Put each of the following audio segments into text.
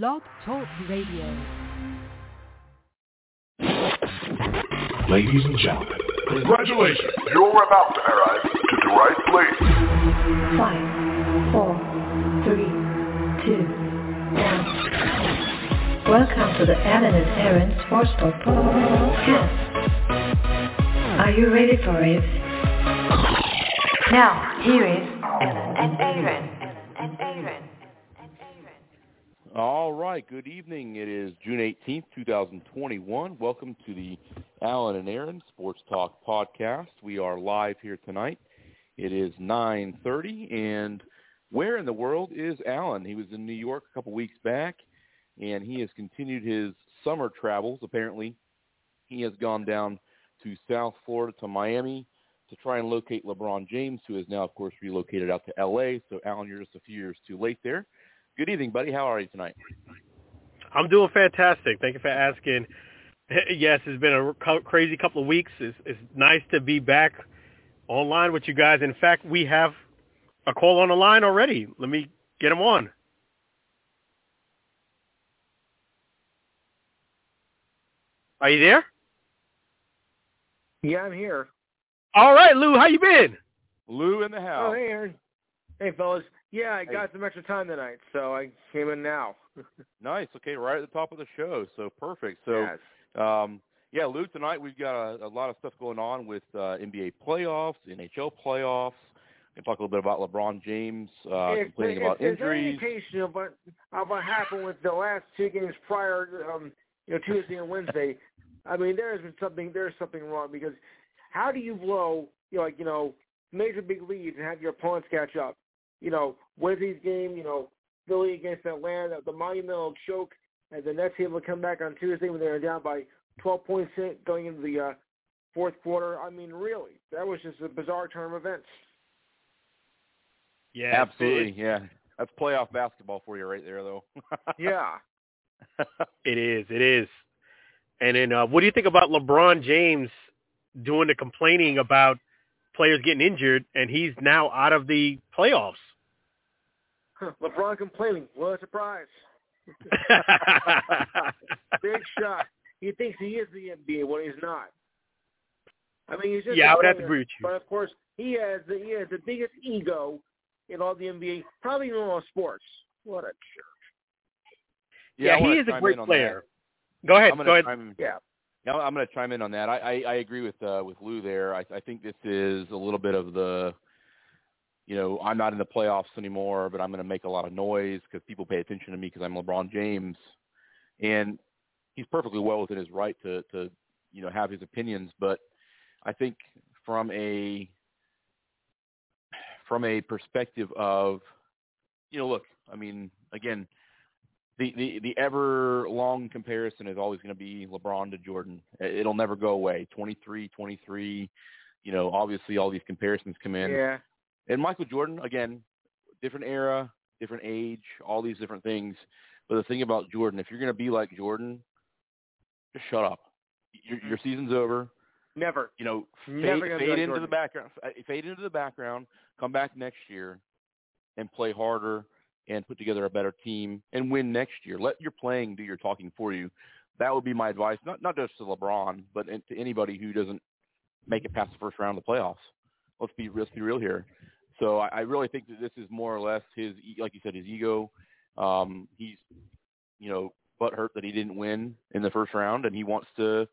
Blog Talk Radio. Ladies and gentlemen, congratulations. You're about to arrive to the right place. Five, four, three, two, one. Welcome to the Alan and Aaron Sports Talk podcast. Are you ready for it? Now, here is Alan and Aaron. All right. Good evening. It is June 18th, 2021. Welcome to the Alan and Aaron Sports Talk podcast. We are live here tonight. It is 9:30 and where in the world is Alan? He was in New York a couple weeks back and he has continued his summer travels. Apparently, he has gone down to South Florida to Miami to try and locate LeBron James, who is now, of course, relocated out to L.A. So, Alan, you're just a few years too late there. Good evening, buddy. How are you tonight? I'm doing fantastic. Thank you for asking. Yes, it's been a crazy couple of weeks. It's, it's nice to be back online with you guys. In fact, we have a call on the line already. Let me get him on. Are you there? Yeah, I'm here. All right, Lou. How you been? Lou in the oh, house. Oh, hey, Aaron. Hey, fellas. Yeah, I Hey. got some extra time tonight, so I came in now. Nice. Okay, right at the top of the show. So perfect. So, yes. um, yeah, Lou, tonight we've got a, a lot of stuff going on with uh, NBA playoffs, NHL playoffs. We can talk a little bit about LeBron James uh, if, complaining if about there's any injuries. indication of what, of what happened with the last two games prior, um, you know, Tuesday and Wednesday, I mean, there has been something. There's something wrong because how do you blow, you know, like you know, major big leads and have your opponents catch up? You know, Wednesday's game, you know, Philly against Atlanta, the monumental choke, and the Nets able to come back on Tuesday when they were down by 12 points going into the uh, fourth quarter. I mean, really, that was just a bizarre turn of events. Yeah, Absolutely, yeah. That's playoff basketball for you right there, though. Yeah. It is. It is. And then, uh, what do you think about LeBron James doing the complaining about players getting injured, and he's now out of the playoffs? LeBron complaining. What a surprise. Big shot. He thinks he is the NBA when he's not. I mean, he's just yeah, I would have to agree with you. But of course, he has the he has the biggest ego in all the NBA, probably in all sports. What a jerk. Yeah, I he is a great in on player. Go ahead. I'm gonna Go ahead. chime- Yeah. Yeah, I'm going to chime in on that. I, I, I agree with uh, with Lou there. I, I think this is a little bit of the, you know, I'm not in the playoffs anymore, but I'm going to make a lot of noise because people pay attention to me because I'm LeBron James, and he's perfectly well within his right to to you know have his opinions. But I think from a from a perspective of, you know, look, I mean, again, the, the, the ever long comparison is always going to be LeBron to Jordan. It'll never go away. 23, 23, you know, obviously all these comparisons come in. Yeah. And Michael Jordan, again, different era, different age, all these different things. But the thing about Jordan, if you're going to be like Jordan, just shut up. Your, mm-hmm. your season's over. Never. You know, Never fade, be fade like into Jordan. the background. Uh, fade into the background. Come back next year and play harder and put together a better team and win next year. Let your playing do your talking for you. That would be my advice, not not just to LeBron, but to anybody who doesn't make it past the first round of the playoffs. Let's be let's be real here. So I, I really think that this is more or less his, e- like you said, his ego. Um, he's, you know, butthurt that he didn't win in the first round, and he wants to,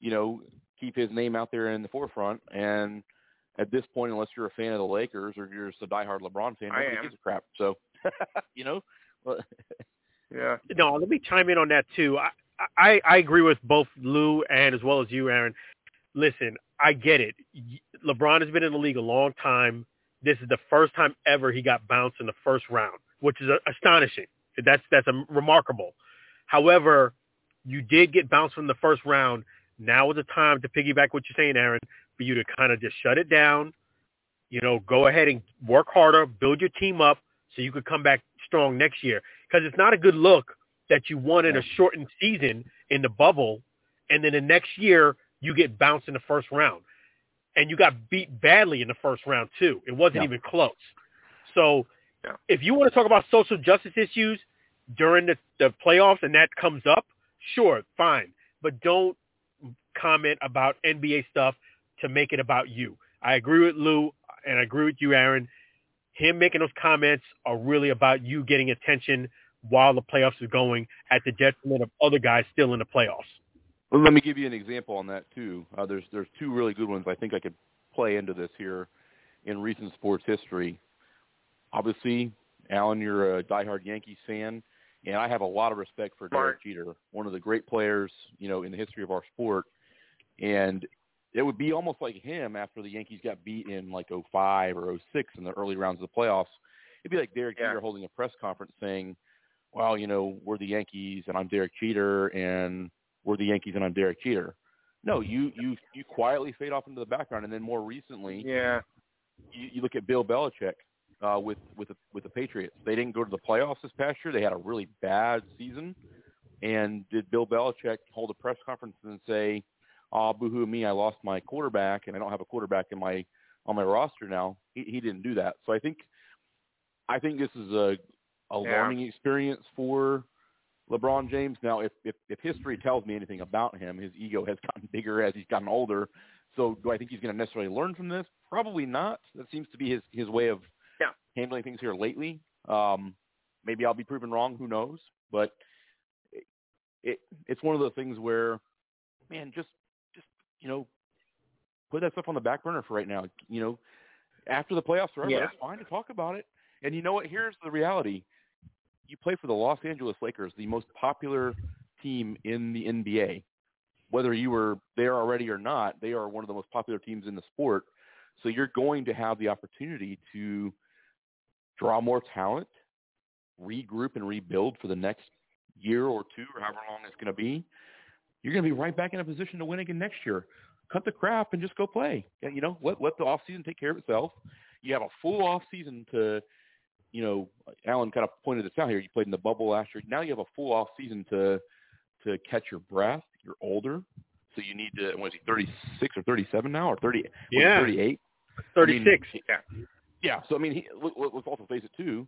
you know, keep his name out there in the forefront. And at this point, unless you're a fan of the Lakers or you're just a diehard LeBron fan, I nobody am. gives a crap. So, you know, Yeah. No, let me chime in on that too. I, I I agree with both Lou and as well as you, Aaron. Listen, I get it. LeBron has been in the league a long time. This is the first time ever he got bounced in the first round, which is astonishing. That's that's a, remarkable. However, you did get bounced from the first round. Now is the time to piggyback what you're saying, Aaron, for you to kind of just shut it down. You know, go ahead and work harder, build your team up, so you could come back strong next year. Because it's not a good look that you won in a shortened season in the bubble, and then the next year you get bounced in the first round, and you got beat badly in the first round too. It wasn't Yeah. even close. So Yeah. if you want to talk about social justice issues, during the, the playoffs and that comes up, sure, fine. But don't comment about NBA stuff to make it about you. I agree with Lou and I agree with you, Aaron. Him making those comments are really about you getting attention while the playoffs are going at the detriment of other guys still in the playoffs. Well, let me give you an example on that too. Uh, there's there's two really good ones I think I could play into this here in recent sports history. Obviously, Alan, you're a diehard Yankees fan, and I have a lot of respect for Derek Jeter, one of the great players you know in the history of our sport. And it would be almost like him after the Yankees got beat in like 05 or 06 in the early rounds of the playoffs. It'd be like Derek yeah. Jeter holding a press conference saying, "Well, you know, we're the Yankees, and I'm Derek Jeter, and we're the Yankees, and I'm Derek Jeter." No, you you you quietly fade off into the background, and then more recently, yeah, you, you look at Bill Belichick uh, with with the, with the Patriots. They didn't go to the playoffs this past year. They had a really bad season. And did Bill Belichick hold a press conference and say, "Ah, oh, boohoo me! I lost my quarterback, and I don't have a quarterback in my on my roster now." He, he didn't do that. So I think I think this is a a yeah. learning experience for LeBron James. Now, if, if if history tells me anything about him, his ego has gotten bigger as he's gotten older. So, do I think he's going to necessarily learn from this? Probably not. That seems to be his his way of yeah. handling things here lately. Um, maybe I'll be proven wrong. Who knows? But it, it it's one of those things where, man, just just you know, put that stuff on the back burner for right now. You know, after the playoffs are over, yeah. it's fine to talk about it. And you know what? Here's the reality you play for the Los Angeles Lakers, the most popular team in the NBA. Whether you were there already or not, they are one of the most popular teams in the sport. So you're going to have the opportunity to draw more talent, regroup and rebuild for the next year or two or however long it's going to be. You're going to be right back in a position to win again next year. Cut the crap and just go play. You know, let let the off season take care of itself. You have a full off season to you know, Alan kind of pointed this out here. You played in the bubble last year. Now you have a full off season to to catch your breath. You're older, so you need to. What is he? Thirty six or thirty seven now, or thirty? Yeah, thirty eight. Thirty six. I mean, yeah. Yeah. So I mean, he, let, let's also face it too.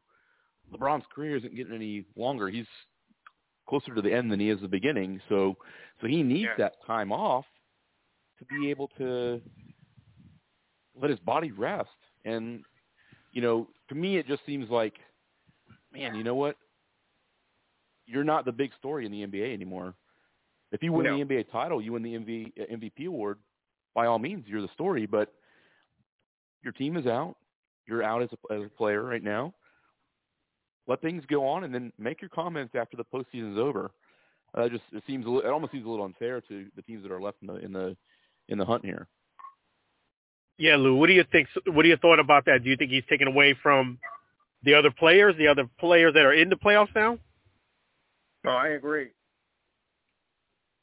LeBron's career isn't getting any longer. He's closer to the end than he is the beginning. So so he needs yeah. that time off to be able to let his body rest. And you know, to me, it just seems like, man, you know what? You're not the big story in the NBA anymore. If you win no. the NBA title, you win the MV, MVP award. By all means, you're the story. But your team is out. You're out as a, as a player right now. Let things go on, and then make your comments after the postseason is over. Uh, just it seems it almost seems a little unfair to the teams that are left in the in the in the hunt here. Yeah, Lou. What do you think? What do you thought about that? Do you think he's taken away from the other players, the other players that are in the playoffs now? No, I agree.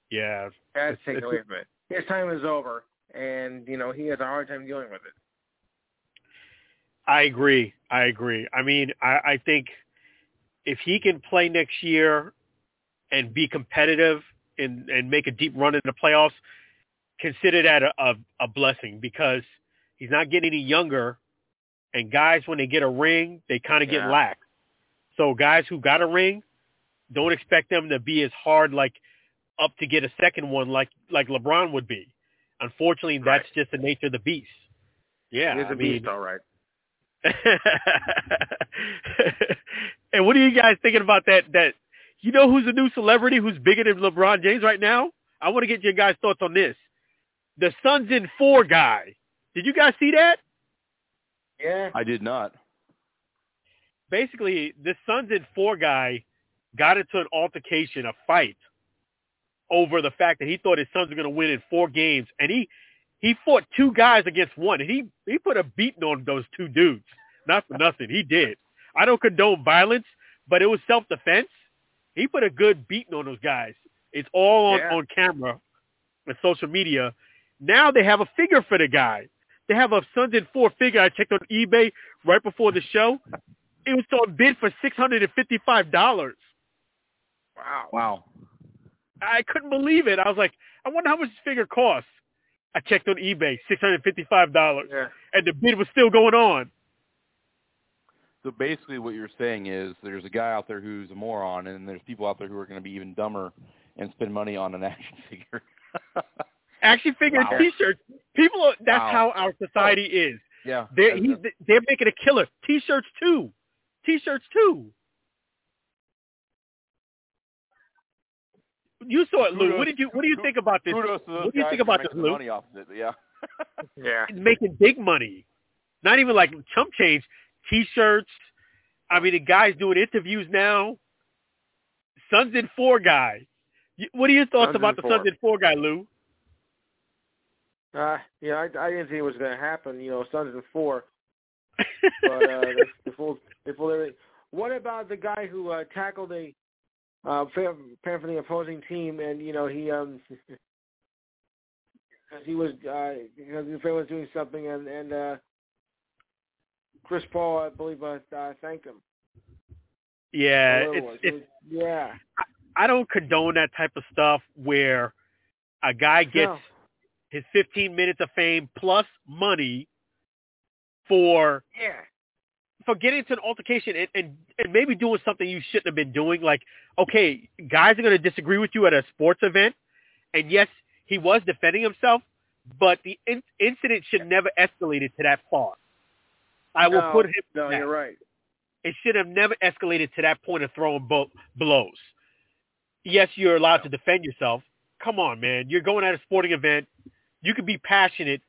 Yeah, that's taken away from it. His time is over, and you know he has a hard time dealing with it. I agree. I agree. I mean, I, I think if he can play next year and be competitive and and make a deep run in the playoffs, consider that a, a, a blessing because he's not getting any younger. And guys, when they get a ring, they kind of yeah. get lax. So guys who got a ring, don't expect them to be as hard like up to get a second one like like LeBron would be. Unfortunately, right. that's just the nature of the beast. Yeah, he is a I mean, beast, all right. and what are you guys thinking about that? That you know who's a new celebrity who's bigger than LeBron James right now? I want to get your guys' thoughts on this the Suns in four guy. Did you guys see that? Yeah. I did not. Basically, this Suns in four guy got into an altercation, a fight, over the fact that he thought his Suns were going to win in four games, and he he fought two guys against one, and he he put a beating on those two dudes. Not for nothing, he did. I don't condone violence, but it was self defense. He put a good beating on those guys. It's all on, Yeah. on camera and social media. Now they have a figure for the guy. They have a Suns in four figure. I checked on eBay right before the show. It was on bid for six hundred and fifty five dollars. Wow. Wow. I couldn't believe it. I was like, I wonder how much this figure costs. I checked on eBay, six hundred fifty five dollars, Yeah. and the bid was still going on. So basically, what you're saying is there's a guy out there who's a moron, and there's people out there who are going to be even dumber and spend money on an action figure. Action figure Wow. T-shirts. People. Are, that's Wow. how our society oh. is. yeah, They're he's, they're making a killer. T-shirts too. T-shirts too. You saw it, Lou. What did you What do you think about this? kudos to What do you think about this, Lou? money off of it. Yeah. Yeah. Making big money, not even like chump change. T-shirts. I mean, the guy's doing interviews now. Suns in Four guy. What are your thoughts Suns about the Four. Suns in Four guy, Lou? Uh, yeah, I, I didn't think it was going to happen. You know, Suns and four, but uh, they, they fooled, they fooled everything. What about the guy who uh, tackled a uh, fan fan from the opposing team, and you know he um because he was uh, because the fan was doing something, and and uh, Chris Paul, I believe, uh, uh, thanked him. yeah, it it's was. it's yeah. I don't condone that type of stuff where a guy gets No. His 15 minutes of fame plus money for Yeah. for getting into an altercation and, and, and maybe doing something you shouldn't have been doing. Like, okay, guys are going to disagree with you at a sports event, and yes, he was defending himself, but the in- incident should never escalated to that far. I will put him. No, you're right. It should have never escalated to that point of throwing bo- blows. Yes, you're allowed to defend yourself. Come on, man. You're going at a sporting event. You can be passionate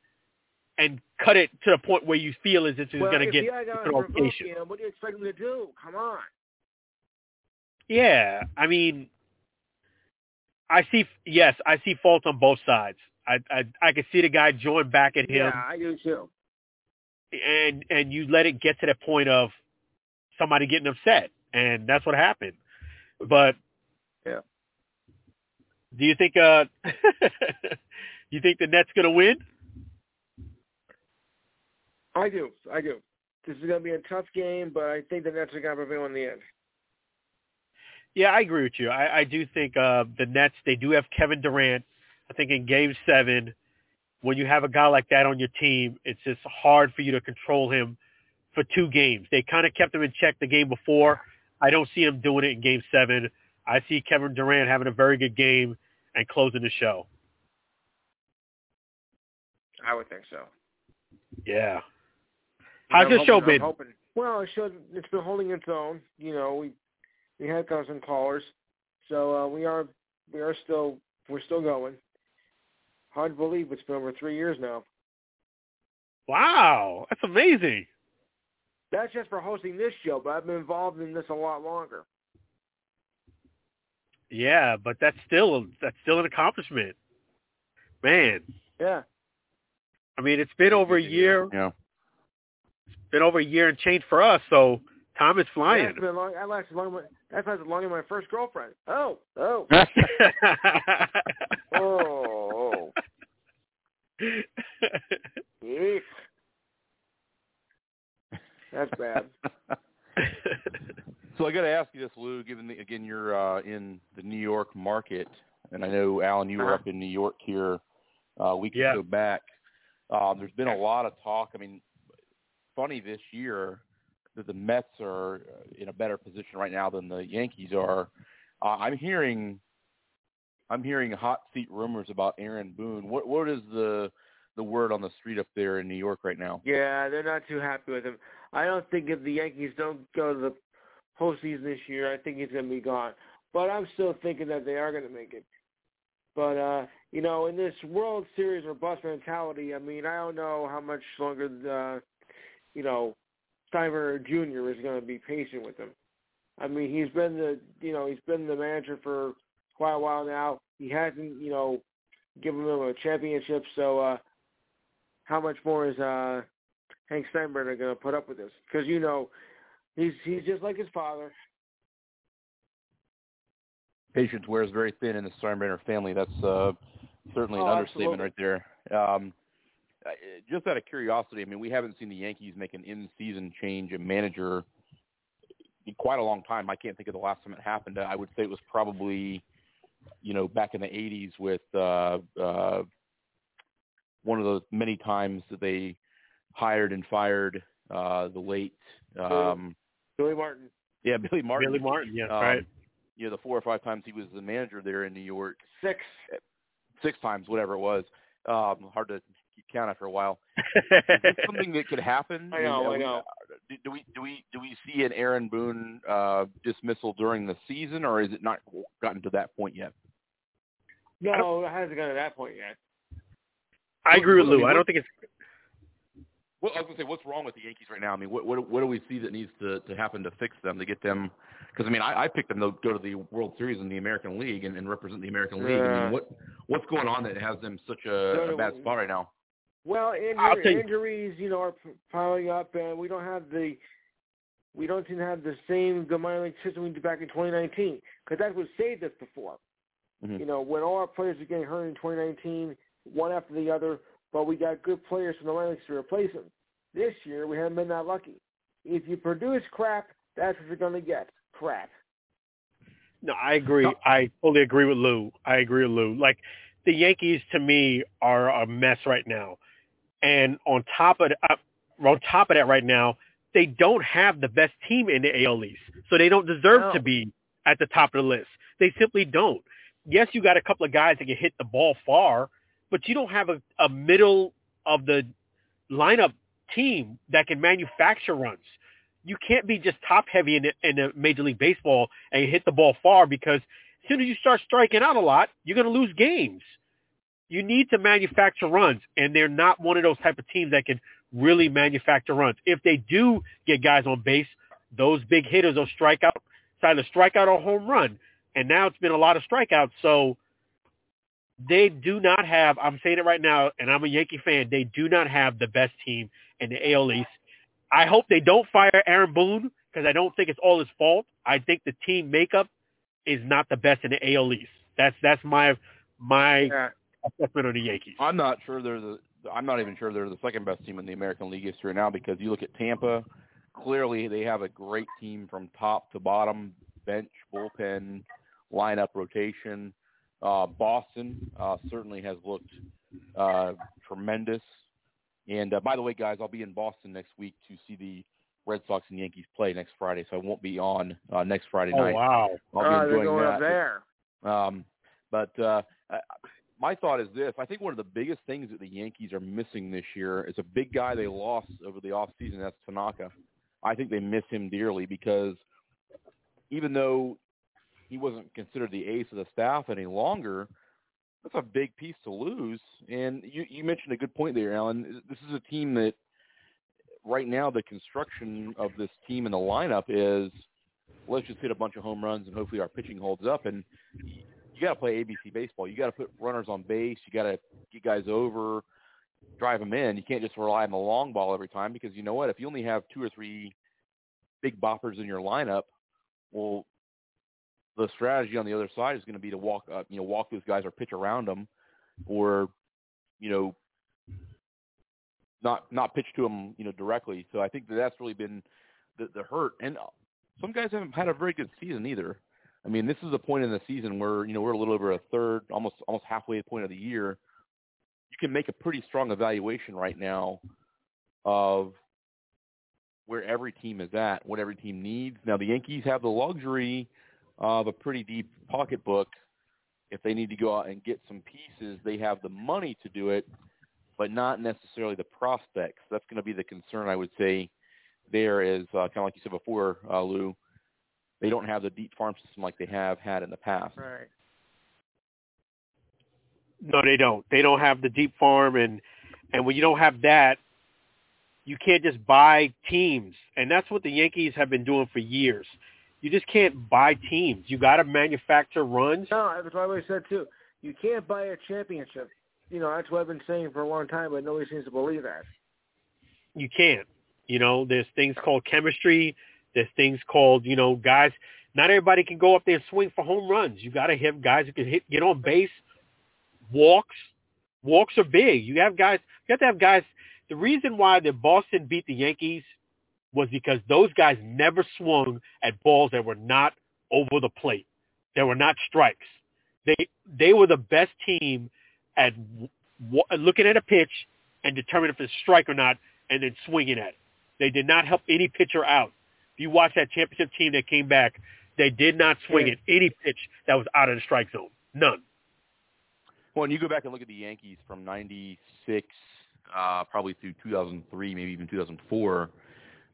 and cut it to the point where you feel as if it's well, going to get the other guy an altercation. him, what do you expect him to do? Come on. Yeah, I mean, I see. Yes, I see fault on both sides. I I, I can see the guy join back at him, Yeah, I do too. and and you let it get to the point of somebody getting upset, and that's what happened. But Yeah. do you think uh you think the Nets gonna win? I do. I do. This is going to be a tough game, but I think the Nets are going to prevail in the end. Yeah, I agree with you. I, I do think uh, the Nets they do have Kevin Durant. I think in Game Seven, when you have a guy like that on your team, it's just hard for you to control him for two games. They kind of kept him in check the game before. I don't see him doing it in Game Seven. I see Kevin Durant having a very good game and closing the show. I would think so. Yeah. How's your show been? hoping- Well, it should, it's been holding its own. You know, we we had got some callers, so uh, we are we are still we're still going. Hard to believe it's been over three years now. Wow, that's amazing. That's just for hosting this show, but I've been involved in this a lot longer. Yeah, but that's still that's still an accomplishment, man. Yeah. I mean, it's been over a year. Yeah. It's been over a year and change for us, so time is flying. That's been long. That lasted long. That lasted longer than my first girlfriend. Oh, oh, oh, oh. Eek. That's bad. so I got to ask you this, Lou. Given the, again you're uh, in the New York market, and I know Alan, you were Uh-huh. up in New York here uh, a week Yeah. or so back. Um, there's been a lot of talk. I mean, funny this year that the Mets are uh, in a better position right now than the Yankees are. Uh, I'm hearing, I'm hearing hot seat rumors about Aaron Boone. What what is the the word on the street up there in New York right now? Yeah, they're not too happy with him. I don't think if the Yankees don't go to the postseason this year, I think he's going to be gone. But I'm still thinking that they are going to make it. But uh, you know, in this World Series or bust mentality, I mean, I don't know how much longer the, you know, Steinbrenner Jr. is going to be patient with him. I mean, he's been the, you know, he's been the manager for quite a while now. He hasn't, you know, given them a championship. So, uh, how much more is uh, Hank Steinbrenner going to put up with this? Because you know, he's he's just like his father. patience wears very thin in the Steinbrenner family. That's uh, certainly an Oh, understatement absolutely. right there. Um, just out of curiosity, I mean, we haven't seen the Yankees make an in-season change in manager in quite a long time. I can't think of the last time it happened. I would say it was probably, you know, back in the '80s with uh, uh, one of the many times that they hired and fired uh, the late um, Billy Martin. Yeah, Billy Martin. Billy Martin, yeah, um, right. You know, the four or five times he was the manager there in New York, Six. Six times, whatever it was. Um, hard to keep count after a while. Is this something that could happen? I know, mean, I uh, know. Do, do we do we do we see an Aaron Boone uh, dismissal during the season, or is it not gotten to that point yet? No, it hasn't gotten to that point yet. I agree with Well, I Lou. I don't think it's Well, I was gonna say, what's wrong with the Yankees right now? I mean, what what, what do we see that needs to, to happen to fix them to get them? Because I mean, I, I picked them to go to the World Series in the American League and, and represent the American League. I mean, what what's going on that has them such a, No, a bad spot right now? Well, injury, tell you- injuries, you know, are piling up, and we don't have the we don't seem to have the same good minor league system we did back in 2019 because that's what saved us before. Mhm. You know, when all our players were getting hurt in 2019, one after the other, but we got good players from the minor leagues to replace them. This year, we haven't been that lucky. If you produce crap, that's what you're going to get. Crap. No, I agree. I fully agree with Lou. I agree with Lou. Like the Yankees to me are a mess right now, and on top of uh, on top of that, right now they don't have the best team in the AL East, so they don't deserve No. to be at the top of the list. They simply don't. Yes, you got a couple of guys that can hit the ball far, but you don't have a, a middle of the lineup team that can manufacture runs you can't be just top heavy in in the Major League Baseball and hit the ball far because as soon as you start striking out a lot, you're going to lose games. You need to manufacture runs, and they're not one of those type of teams that can really manufacture runs. If they do get guys on base, those big hitters will strike out, it's either strike out or home run. And now it's been a lot of strikeouts, so they do not have, I'm saying it right now, and I'm a Yankee fan, they do not have the best team in the AL East. I hope they don't fire Aaron Boone because I don't think it's all his fault. I think the team makeup is not the best in the AL East. That's that's my my Yeah. assessment of the Yankees. I'm not sure they're the. I'm not even sure they're the second best team in the American League history now because you look at Tampa. Clearly, they have a great team from top to bottom, bench, bullpen, lineup, rotation. Uh, Boston uh, certainly has looked uh, tremendous. And uh, by the way, guys, I'll be in Boston next week to see the Red Sox and Yankees play next Friday, so I won't be on uh, next Friday night. Oh wow! I'll be oh, they're enjoying going that. up there. Um, but uh, uh, my thought is this: I think one of the biggest things that the Yankees are missing this year is a big guy they lost over the off season. That's Tanaka. I think they miss him dearly because even though he wasn't considered the ace of the staff any longer, that's a big piece to lose. And you, you mentioned a good point there, Alan. This is a team that right now the construction of this team and the lineup is let's just hit a bunch of home runs and hopefully our pitching holds up. And you got to play ABC baseball. You got to put runners on base. You got to get guys over, drive them in. You can't just rely on the long ball every time because you know what? If you only have two or three big boppers in your lineup, well, the strategy on the other side is going to be to walk up, you know, walk those guys or pitch around them, or you know, not not pitch to them, you know, directly. So I think that that's really been the, the hurt. And uh, some guys haven't had a very good season either. I mean, this is a point in the season where you know we're a little over a third, almost almost halfway point of the year. You can make a pretty strong evaluation right now of where every team is at, what every team needs. Now the Yankees have the luxury of a pretty deep pocketbook. If they need to go out and get some pieces, they have the money to do it, but not necessarily the prospects. That's going to be the concern, I would say. There is uh, kind of like you said before, uh, Lou. They don't have the deep farm system like they have had in the past. Right. No, they don't. They don't have the deep farm, and and when you don't have that, you can't just buy teams, and that's what the Yankees have been doing for years. You just can't buy teams. You got to manufacture runs. No, that's what I always said too. You can't buy a championship. You know, that's what I've been saying for a long time, but nobody seems to believe that. You can't. You know, there's things called chemistry. There's things called, you know, guys. Not everybody can go up there and swing for home runs. You got to have guys who can hit, get on base, walks. Walks are big. You have guys. You have to have guys. The reason why the Boston beat the Yankees was because those guys never swung at balls that were not over the plate. That were not strikes. They they were the best team at w- looking at a pitch and determining if it's a strike or not, and then swinging at it. They did not help any pitcher out If you watch that championship team that came back, they did not swing at any pitch that was out of the strike zone. None. Well, and you go back and look at the Yankees from '96, uh, probably through 2003, maybe even 2004.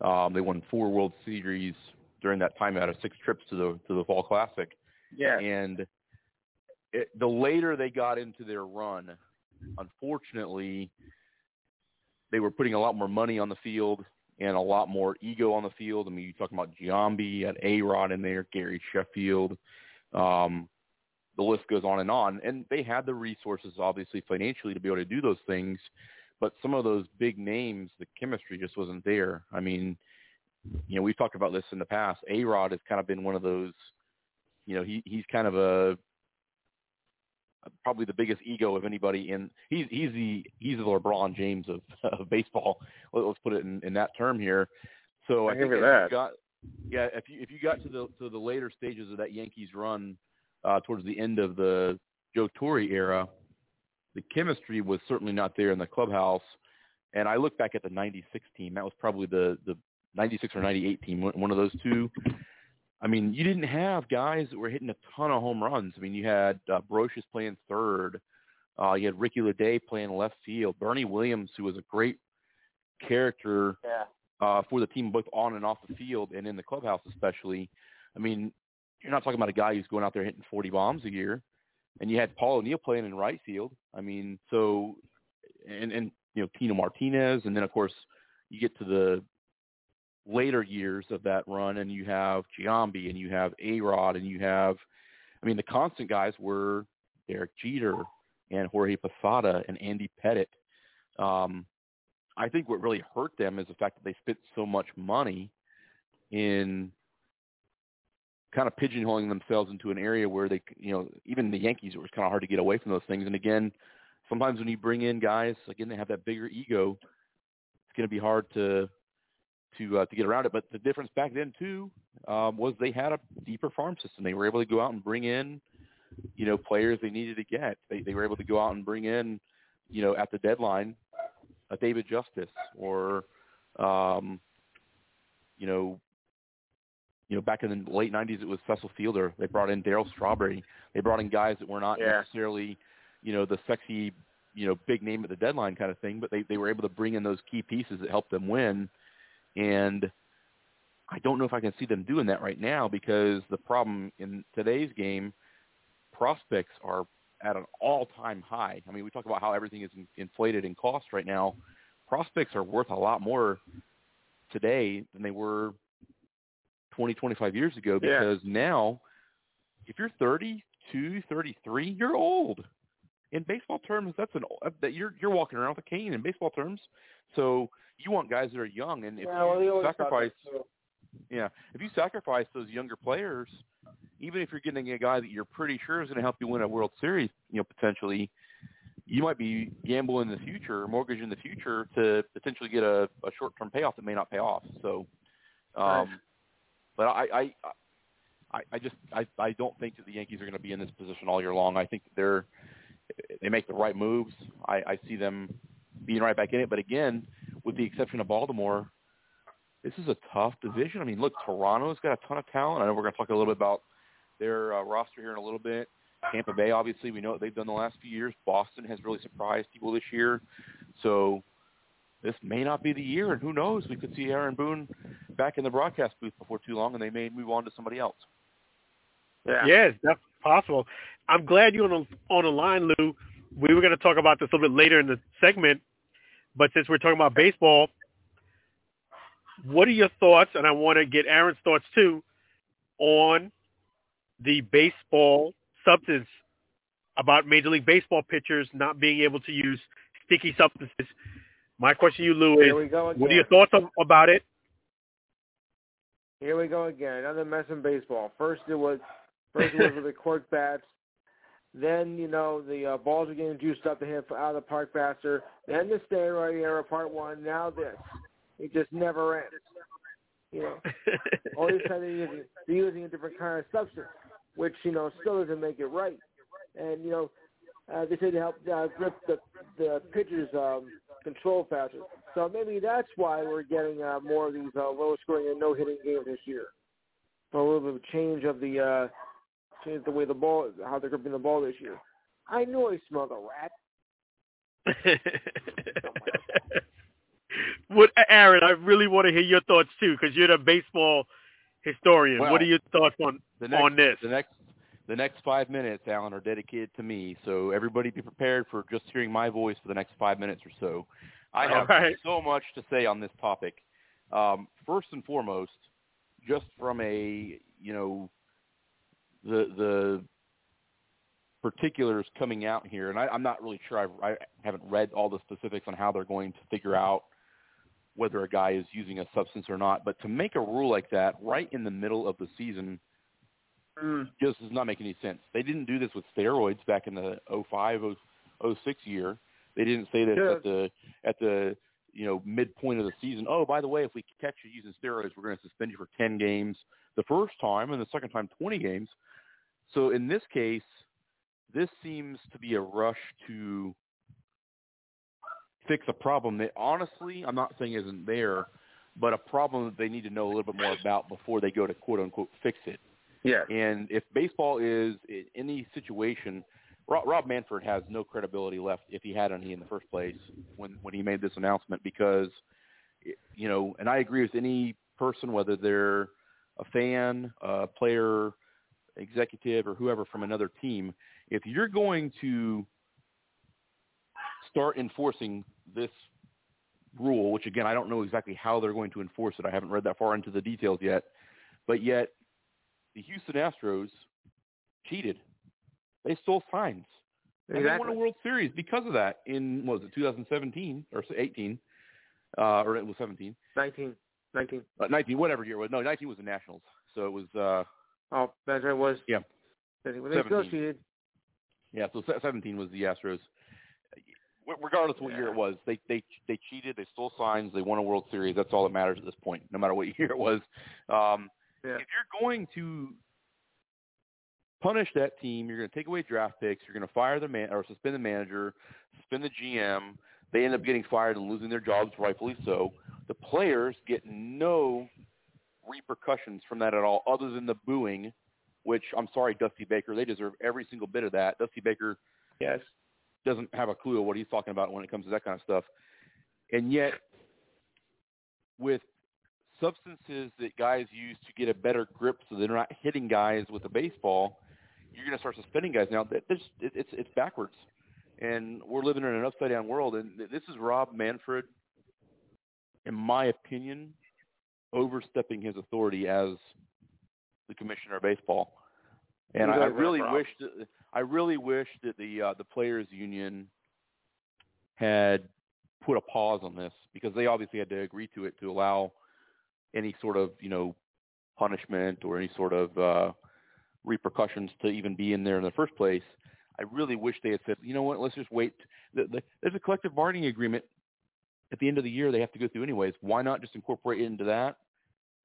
Um, they won four World Series during that time out of six trips to the to the Fall Classic. Yeah. And it, the later they got into their run, unfortunately, they were putting a lot more money on the field and a lot more ego on the field. I mean, you're talking about Giambi, had A-Rod in there, Gary Sheffield. Um, the list goes on and on. And they had the resources, obviously, financially to be able to do those things. But some of those big names, the chemistry just wasn't there. I mean, you know, we've talked about this in the past. A-Rod has kind of been one of those, you know, he he's kind of a probably the biggest ego of anybody in he's he's the he's the LeBron James of, of baseball. Let- Let's put it in, in that term here. So I, I think if that. you got yeah, if you if you got to the to the later stages of that Yankees run uh towards the end of the Joe Torre era, the chemistry was certainly not there in the clubhouse. And I look back at the 96 team. That was probably the the 96 or 98 team, one one of those two. I mean, you didn't have guys that were hitting a ton of home runs. I mean, you had uh, Brosius playing third. Uh, you had Ricky Ledee playing left field. Bernie Williams, who was a great character Yeah. uh, for the team, both on and off the field, and in the clubhouse especially. I mean, you're not talking about a guy who's going out there hitting 40 bombs a year. And you had Paul O'Neill playing in right field. I mean, so and and you know Tino Martinez, and then of course you get to the later years of that run, and you have Giambi, and you have A Rod, and you have, I mean, the constant guys were Derek Jeter and Jorge Posada and Andy Pettitte. Um, I think what really hurt them is the fact that they spent so much money in kind of pigeonholing themselves into an area where they, you know, even the Yankees, it was kind of hard to get away from those things. And again, sometimes when you bring in guys, again, they have that bigger ego. It's going to be hard to to uh, to get around it. But the difference back then too um, was they had a deeper farm system. They were able to go out and bring in, you know, players they needed to get. They they were able to go out and bring in, you know, at the deadline, a David Justice or, um, you know, you know, back in the late '90s, it was Cecil Fielder. They brought in Darryl Strawberry. They brought in guys that were not Yeah. necessarily, you know, the sexy, you know, big name at the deadline kind of thing, but they they were able to bring in those key pieces that helped them win. And I don't know if I can see them doing that right now because the problem in today's game, prospects are at an all-time high. I mean, we talk about how everything is in- inflated in cost right now. Prospects are worth a lot more today than they were 20, 25 years ago Yeah. because now if you're 32, 33, you're old. In baseball terms, that's an that you're you're walking around with a cane in baseball terms. So you want guys that are young, and if yeah, you sacrifice, yeah, if you sacrifice those younger players, even if you're getting a guy that you're pretty sure is going to help you win a World Series, you know, potentially, you might be gambling in the future, or mortgage in the future to potentially get a, a short-term payoff that may not pay off. So, um. But I, I, I, just, I, I don't think that the Yankees are going to be in this position all year long. I think they're, they make the right moves. I, I see them being right back in it. But again, with the exception of Baltimore, this is a tough division. I mean, look, Toronto's got a ton of talent. I know we're going to talk a little bit about their uh, roster here in a little bit. Tampa Bay, obviously, we know what they've done the last few years. Boston has really surprised people this year. So this may not be the year, and who knows? We could see Aaron Boone back in the broadcast booth before too long, and they may move on to somebody else. Yeah. Yes, that's possible. I'm glad you're on the, on the line, Lou. We were going to talk about this a little bit later in the segment, but since we're talking about baseball, what are your thoughts? And I want to get Aaron's thoughts too on the baseball substance about Major League Baseball pitchers not being able to use sticky substances. My question to you, Lou, Here is we go again. what are your thoughts about it? Here we go again. Another mess in baseball. First it was first it was with the cork bats. Then you know the uh, balls are getting juiced up to hit out of the park faster. Then the steroid era, part one. Now this. It just never ends. You know, all these times they're using, they're using a different kind of substance, which you know still doesn't make it right. And you know, uh, they say to help uh, grip the the pitcher's um, control faster. So maybe that's why we're getting uh, more of these uh, low scoring and no hitting games this year. So a little bit of a change of the uh, change the way the ball, how they're gripping the ball this year. I knew I smelled a rat. what, Aaron? I really want to hear your thoughts too, because you're the baseball historian. Well, what are your thoughts on The next, on this? the next the next five minutes, Alan, are dedicated to me. So everybody be prepared for just hearing my voice for the next five minutes or so. I have right. so much to say on this topic. Um, first and foremost, just from a you know the the particulars coming out here, and I, I'm not really sure. I've, I haven't read all the specifics on how they're going to figure out whether a guy is using a substance or not. But to make a rule like that right in the middle of the season Mm. just does not make any sense. They didn't do this with steroids back in the 05, 06 year. They didn't say this Yeah. at the at the you know midpoint of the season. Oh, by the way, if we catch you using steroids, we're going to suspend you for 10 games the first time, and the second time 20 games. So in this case, this seems to be a rush to fix a problem that honestly I'm not saying isn't there, but a problem that they need to know a little bit more about before they go to quote unquote fix it. Yeah. And if baseball is in any situation, Rob, Rob Manfred has no credibility left if he had any in the first place when when he made this announcement because you know, and I agree with any person whether they're a fan, a player, executive or whoever from another team, if you're going to start enforcing this rule, which again I don't know exactly how they're going to enforce it. I haven't read that far into the details yet. But yet the Houston Astros cheated. They stole signs. And they won a World Series because of that in what was it 2017 or 18 uh, or it was 17, 19. 19. uh, 19, whatever year it was. No, 19 was the Nationals. So it was uh, Oh, that's right. It was. Yeah. They still 17. cheated. yeah. So 17 was the Astros. Regardless of what year it was, they they they cheated. They stole signs. They won a World Series. That's all that matters at this point, no matter what year it was. Um, Yeah. if you're going to punish that team, you're going to take away draft picks, you're going to fire the man or suspend the manager, suspend the GM. They end up getting fired and losing their jobs, rightfully so. The players get no repercussions from that at all, other than the booing. Which I'm sorry, Dusty Baker, they deserve every single bit of that. Dusty Baker Yes. doesn't have a clue of what he's talking about when it comes to that kind of stuff. And yet, with substances that guys use to get a better grip so they're not hitting guys with a baseball, you're going to start suspending guys. Now, that- it's, it's backwards. And we're living in an upside down world. And this is Rob Manfred, in my opinion, overstepping his authority as the commissioner of baseball. And I, I really Rob. wish that I really wish that the uh, the players union had put a pause on this because they obviously had to agree to it to allow any sort of you know punishment or any sort of uh, repercussions to even be in there in the first place. I really wish they had said, you know what, let's just wait. The, the, there's a collective bargaining agreement at the end of the year they have to go through anyways. Why not just incorporate it into that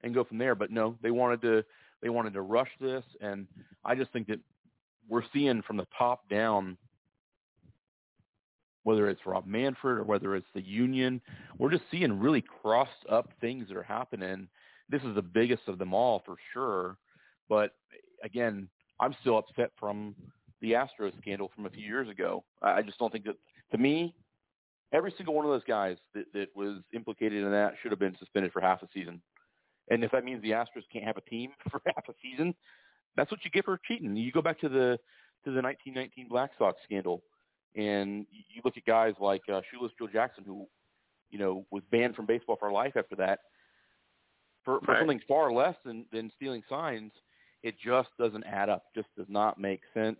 and go from there? But no, they wanted to they wanted to rush this, and I just think that we're seeing from the top down, whether it's Rob Manfred or whether it's the union, we're just seeing really crossed up things that are happening. This is the biggest of them all for sure. But again, I'm still upset from the Astros scandal from a few years ago. I just don't think that, to me, every single one of those guys that, that was implicated in that should have been suspended for half a season. And if that means the Astros can't have a team for half a season, that's what you get for cheating. You go back to the to the 1919 Black Sox scandal, and you look at guys like uh, Shoeless Joe Jackson, who you know was banned from baseball for life after that, for for Right. something far less than than stealing signs. It just doesn't add up. Just does not make sense.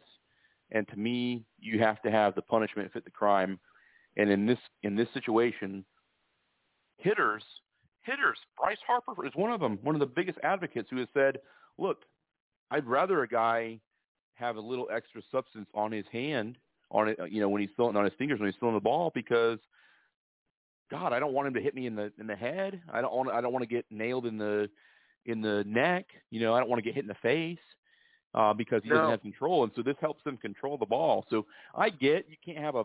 And to me, you have to have the punishment fit the crime. And in this in this situation, hitters hitters Bryce Harper is one of them, one of the biggest advocates who has said, "Look, I'd rather a guy have a little extra substance on his hand, on it, you know, when he's throwing on his fingers when he's throwing the ball, because God, I don't want him to hit me in the in the head. I don't want I don't want to get nailed in the in the neck. You know, I don't want to get hit in the face uh, because he No. doesn't have control, and so this helps them control the ball. So I get you can't have a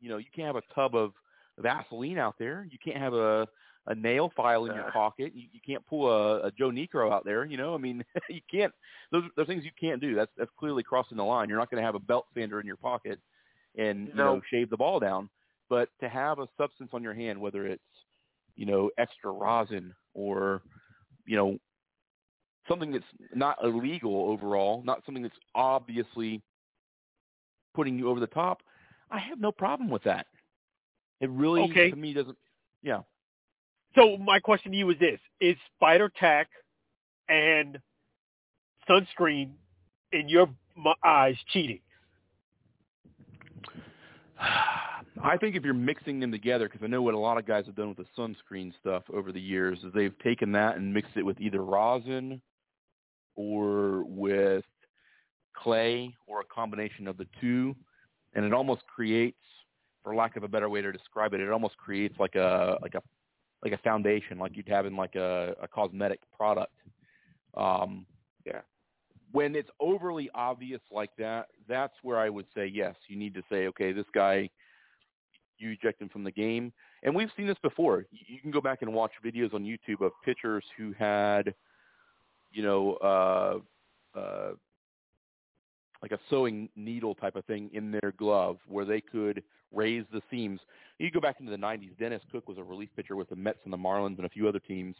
you know you can't have a tub of Vaseline out there. You can't have a a nail file in your pocket. You, you can't pull a, a Joe Niekro out there. You know, I mean, you can't. Those those things you can't do. That's that's clearly crossing the line. You're not going to have a belt sander in your pocket and you No. know shave the ball down. But to have a substance on your hand, whether it's you know extra rosin or you know something that's not illegal overall, not something that's obviously putting you over the top, I have no problem with that. It really Okay. to me doesn't. Yeah. So my question to you is this: Is spider tack and sunscreen, in your eyes, cheating? I think if you're mixing them together, because I know what a lot of guys have done with the sunscreen stuff over the years, is they've taken that and mixed it with either rosin or with clay or a combination of the two, and it almost creates, for lack of a better way to describe it, it almost creates like a like a like a foundation, like you'd have in like a, a cosmetic product. Um, Yeah. When it's overly obvious like that, that's where I would say yes. You need to say, okay, this guy, you eject him from the game. And we've seen this before. You you can go back and watch videos on YouTube of pitchers who had, you know, uh, uh, like a sewing needle type of thing in their glove where they could raise the seams. You go back into the 90s. Dennis Cook was a relief pitcher with the Mets and the Marlins and a few other teams.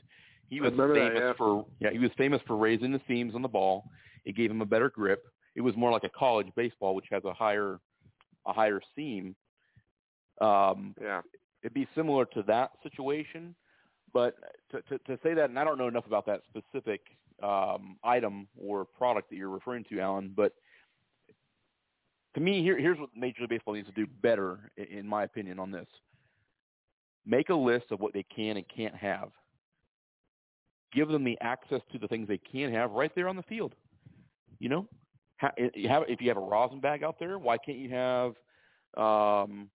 He was remember that, famous yeah. for yeah, he was famous for raising the seams on the ball. It gave him a better grip. It was more like a college baseball, which has a higher a higher seam. Um, Yeah. it'd be similar to that situation, but to, to, to say that, and I don't know enough about that specific um, item or product that you're referring to, Alan, but to me, here, here's what Major League Baseball needs to do better, in my opinion, on this. Make a list of what they can and can't have. Give them the access to the things they can have right there on the field. You know, have, if you have a rosin bag out there, why can't you have um,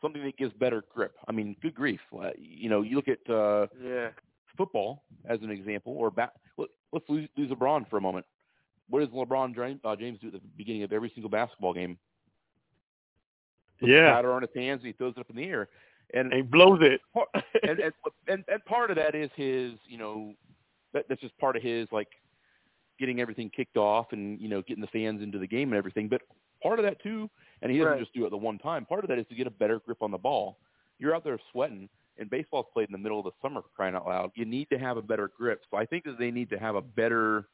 something that gives better grip? I mean, good grief! Uh, You know, you look at uh, Yeah. football as an example, or ba- let, let's lose, lose LeBron for a moment. What does LeBron James, uh, do at the beginning of every single basketball game? Puts Yeah, powder on his hands and he throws it up in the air. And and he blows it. and, and and and part of that is his, you know, that, that's just part of his like getting everything kicked off and you know getting the fans into the game and everything. But part of that too, and he doesn't Right. just do it the one time. Part of that is to get a better grip on the ball. You're out there sweating, and baseball's played in the middle of the summer. for Crying out loud, you need to have a better grip. So I think that they need to have a better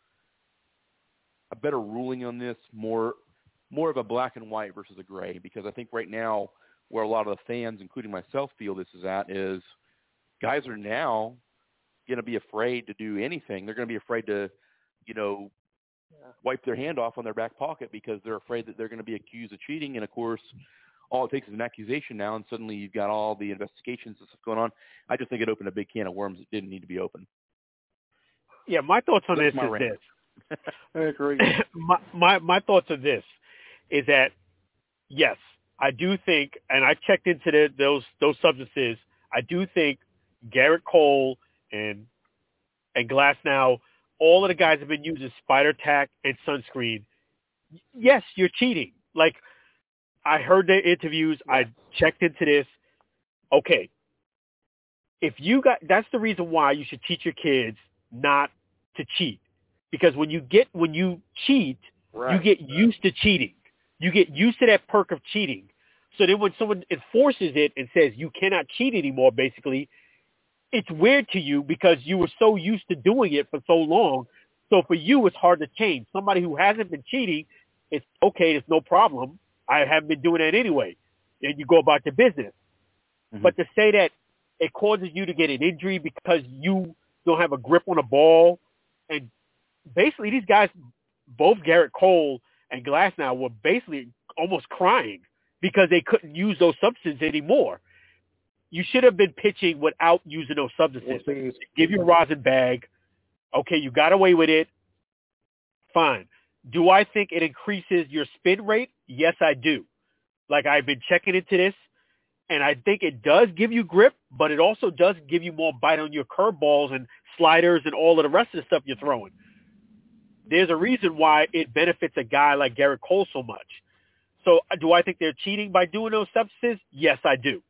a better ruling on this, more more of a black and white versus a gray, because I think right now where a lot of the fans, including myself, feel this is at is guys are now going to be afraid to do anything. They're going to be afraid to, you know, wipe their hand off on their back pocket because they're afraid that they're going to be accused of cheating. And of course, all it takes is an accusation now, and suddenly you've got all the investigations and stuff going on. I just think it opened a big can of worms that didn't need to be open. Yeah, my thoughts on That's this is rant. this. I agree. my, my my thoughts are this: is that yes, I do think, and I checked into the, those those substances. I do think Gerrit Cole and and Glasnow, all of the guys have been using Spider Tack and sunscreen. Yes, you're cheating. Like I heard their interviews. I checked into this. Okay, if you got that's the reason why you should teach your kids not to cheat because when you get when you cheat Right. you get used to cheating. You get used to that perk of cheating. So then when someone enforces it and says you cannot cheat anymore basically it's weird to you because you were so used to doing it for so long. So for you it's hard to change. Somebody who hasn't been cheating it's okay it's no problem. I haven't been doing that anyway. And you go about your business. Mhm. but to say that it causes you to get an injury because you don't have a grip on a ball, and basically these guys, both Gerrit Cole and Glasnow, were basically almost crying because they couldn't use those substances anymore. You should have been pitching without using those substances. Well, Give you a rosin bag. Okay, you got away with it. Fine. Do I think it increases your spin rate? Yes, I do. Like I've been checking into this, and I think it does give you grip, but it also does give you more bite on your curveballs and sliders and all of the rest of the stuff you're throwing. There's a reason why it benefits a guy like Gerrit Cole so much. So uh, do I think they're cheating by doing those substances? Yes, I do.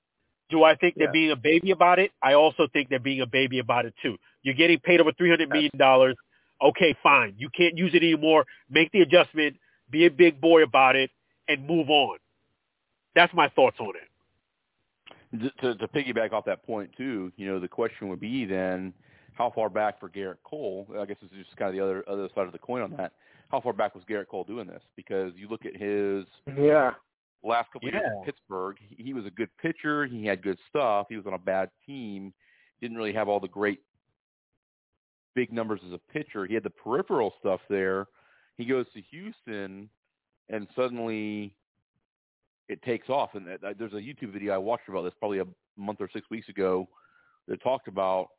Do I think they're being a baby about it? I also think they're being a baby about it too. You're getting paid over three hundred million dollars. Okay, fine. You can't use it anymore. Make the adjustment. Be a big boy about it and move on. That's my thoughts on it. To, to, to piggyback off that point too, you know, the question would be then, how far back for Gerrit Cole? I guess this is just kind of the other other side of the coin on that. How far back was Gerrit Cole doing this? Because you look at his Yeah. last couple of years in Pittsburgh, he, he was a good pitcher. He had good stuff. He was on a bad team. Didn't really have all the great big numbers as a pitcher. He had the peripheral stuff there. He goes to Houston, and suddenly it takes off. And uh, there's a YouTube video I watched about this probably a month or six weeks ago that talked about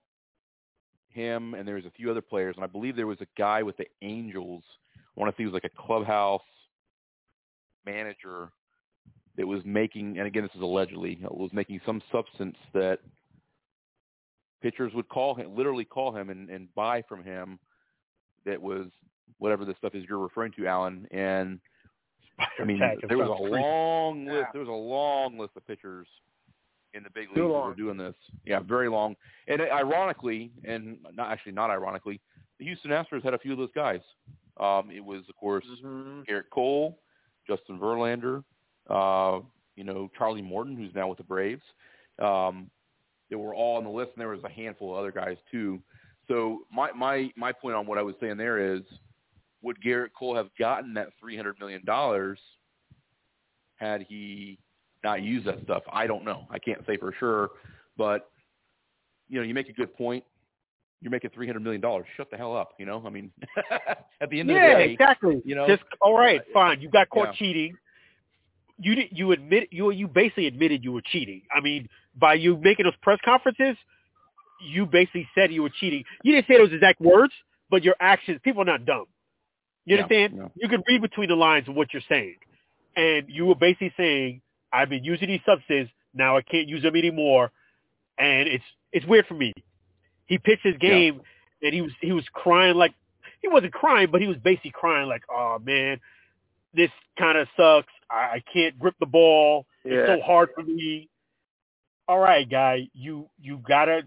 him, and there was a few other players, and I believe there was a guy with the Angels. I want to say he was like a clubhouse manager that was making, and again, this is allegedly, was making some substance that pitchers would call him, literally call him and, and buy from him that was whatever the stuff is you're referring to, Alan. And I mean, there was a long list. There was a long list of pitchers in the big leagues Too that long. were doing this. Yeah, very long. And ironically, and not actually not ironically, the Houston Astros had a few of those guys. Um, it was, of course, Mhm. Gerrit Cole, Justin Verlander, uh, you know, Charlie Morton, who's now with the Braves. Um, they were all on the list, and there was a handful of other guys too. So my my my point on what I was saying there is, would Gerrit Cole have gotten that three hundred million dollars had he not use that stuff? I don't know. I can't say for sure, but you know, you make a good point. You're making three hundred million dollars. Shut the hell up. You know, I mean, at the end of the day, exactly. you know, Just all right, fine. You got caught yeah. cheating. You did, you admit you you basically admitted you were cheating. I mean, by you making those press conferences, you basically said you were cheating. You didn't say those exact words, but your actions. People are not dumb. You Yeah, understand? yeah. You can read between the lines of what you're saying, and you were basically saying, "I've been using these substances. Now I can't use them anymore," and it's it's weird for me. He pitched his game, and he was he was crying like he wasn't crying, but he was basically crying like, "Oh man, this kind of sucks. I, I can't grip the ball. It's so hard for me." All right, guy, you you gotta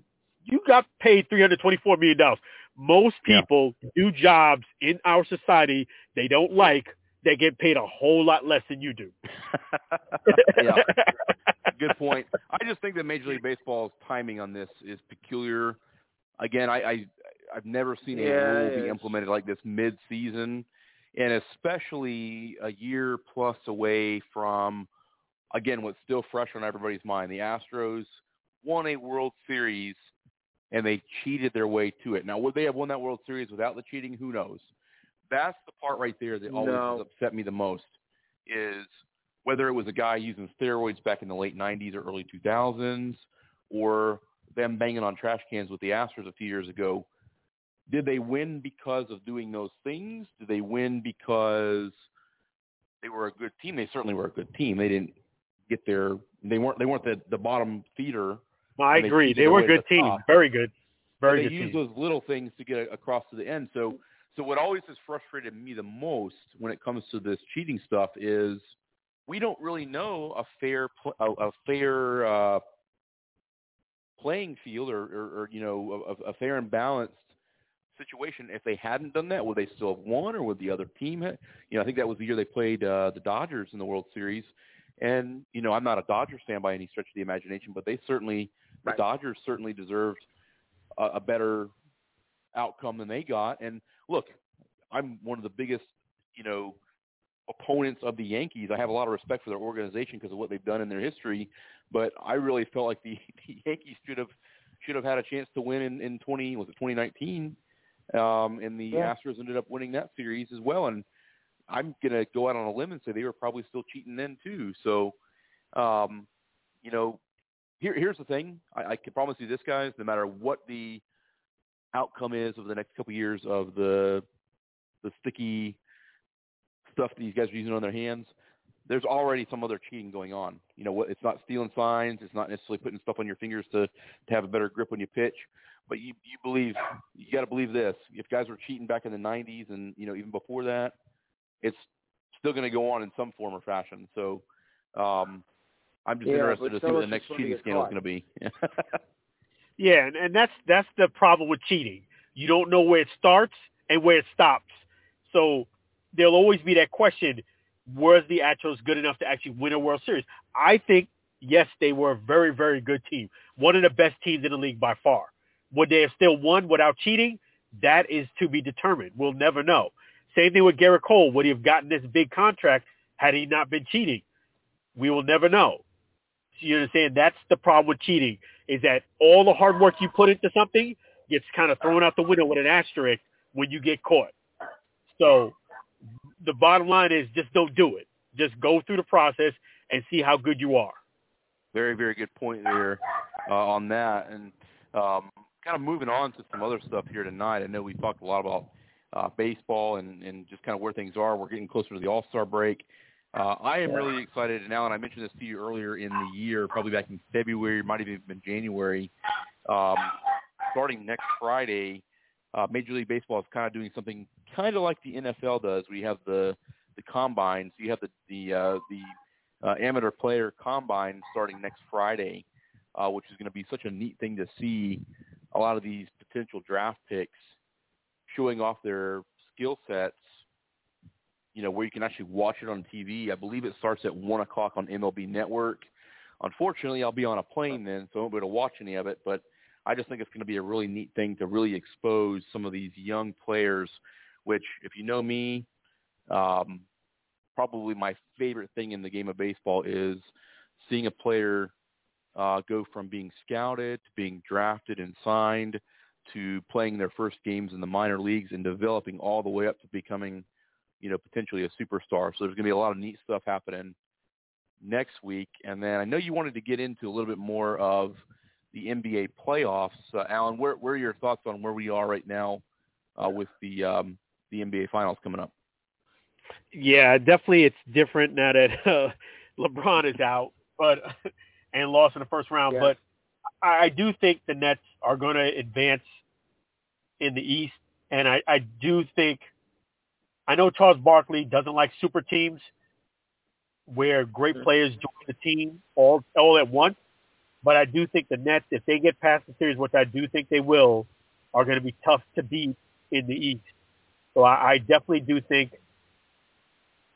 you got paid three hundred twenty four million dollars. Most Yeah. people do jobs in our society they don't like. They get paid a whole lot less than you do. yeah, good point. I just think that Major League Baseball's timing on this is peculiar. Again, I, I I've never seen a Yeah, rule be implemented like this mid-season, and especially a year plus away from again what's still fresh on everybody's mind. The Astros won a World Series, and they cheated their way to it. Now, would they have won that World Series without the cheating? Who knows? That's the part right there that always No. has upset me the most is whether it was a guy using steroids back in the late 90s or early 2000s or them banging on trash cans with the Astros a few years ago. Did they win because of doing those things? Did they win because they were a good team? They certainly were a good team. They didn't get their they weren't they weren't the, the bottom feeder. I And they agree. They were a good the team. top. Very good. Very they good use those little things to get across to the end. So, so what always has frustrated me the most when it comes to this cheating stuff is we don't really know a fair, pl- a, a fair uh, playing field, or, or, or you know, a, a fair and balanced situation. If they hadn't done that, would they still have won, or would the other team? Ha- you know, I think that was the year they played uh, the Dodgers in the World Series. And you know, I'm not a Dodgers fan by any stretch of the imagination, but they certainly, Right. the Dodgers certainly deserved a, a better outcome than they got. And look, I'm one of the biggest, you know, opponents of the Yankees. I have a lot of respect for their organization because of what they've done in their history, but I really felt like the, the Yankees should have should have had a chance to win in, in 20 was it 2019, um, and the Yeah. Astros ended up winning that series as well. And I'm gonna go out on a limb and say they were probably still cheating then too. So, um, you know, here here's the thing. I, I can promise you this, guys. No matter what the outcome is of the next couple of years of the the sticky stuff that these guys are using on their hands, there's already some other cheating going on. You know, it's not stealing signs, it's not necessarily putting stuff on your fingers to to have a better grip when you pitch, but you you believe you got to believe this. If guys were cheating back in the 90s and you know even before that, it's still going to go on in some form or fashion. So, um, I'm just Yeah, interested to see what the next cheating scandal is going to be. Yeah, and, and that's that's the problem with cheating. You don't know where it starts and where it stops. So there'll always be that question: Was the Astros good enough to actually win a World Series? I think yes, they were a very very good team, one of the best teams in the league by far. Would they have still won without cheating? That is to be determined. We'll never know. Same thing with Gerrit Cole. Would he have gotten this big contract had he not been cheating? We will never know. You understand? That's the problem with cheating is that all the hard work you put into something gets kind of thrown out the window with an asterisk when you get caught. So the bottom line is just don't do it. Just go through the process and see how good you are. very, very good point there uh, on that. And um, kind of moving on to some other stuff here tonight. I know we talked a lot about uh, baseball and, and just kind of where things are. We're getting closer to the All-Star break. Uh, I am really excited, and Alan, I mentioned this to you earlier in the year, probably back in February, might have even been January. Um, starting next Friday, uh, Major League Baseball is kind of doing something kind of like the NFL does. We have the the combines. You have the the uh, the uh, amateur player combine starting next Friday, uh, which is going to be such a neat thing to see. A lot of these potential draft picks showing off their skill sets. You know, where you can actually watch it on TV. I believe it starts at one o'clock on MLB Network. Unfortunately, I'll be on a plane then, so I won't be able to watch any of it. But I just think it's going to be a really neat thing to really expose some of these young players. Which, if you know me, um, probably my favorite thing in the game of baseball is seeing a player uh, go from being scouted to being drafted and signed to playing their first games in the minor leagues and developing all the way up to becoming, you know, potentially a superstar. So there's going to be a lot of neat stuff happening next week. And then I know you wanted to get into a little bit more of the NBA playoffs. Uh, Alan, where, where are your thoughts on where we are right now uh, with the um, the NBA finals coming up? Yeah, definitely it's different now that uh, LeBron is out, but and lost in the first round. But I, I do think the Nets are going to advance in the East, and I, I do think I know Charles Barkley doesn't like super teams where great mm-hmm. players join the team all all at once. But I do think the Nets, if they get past the series, which I do think they will, are going to be tough to beat in the East. So I, I definitely do think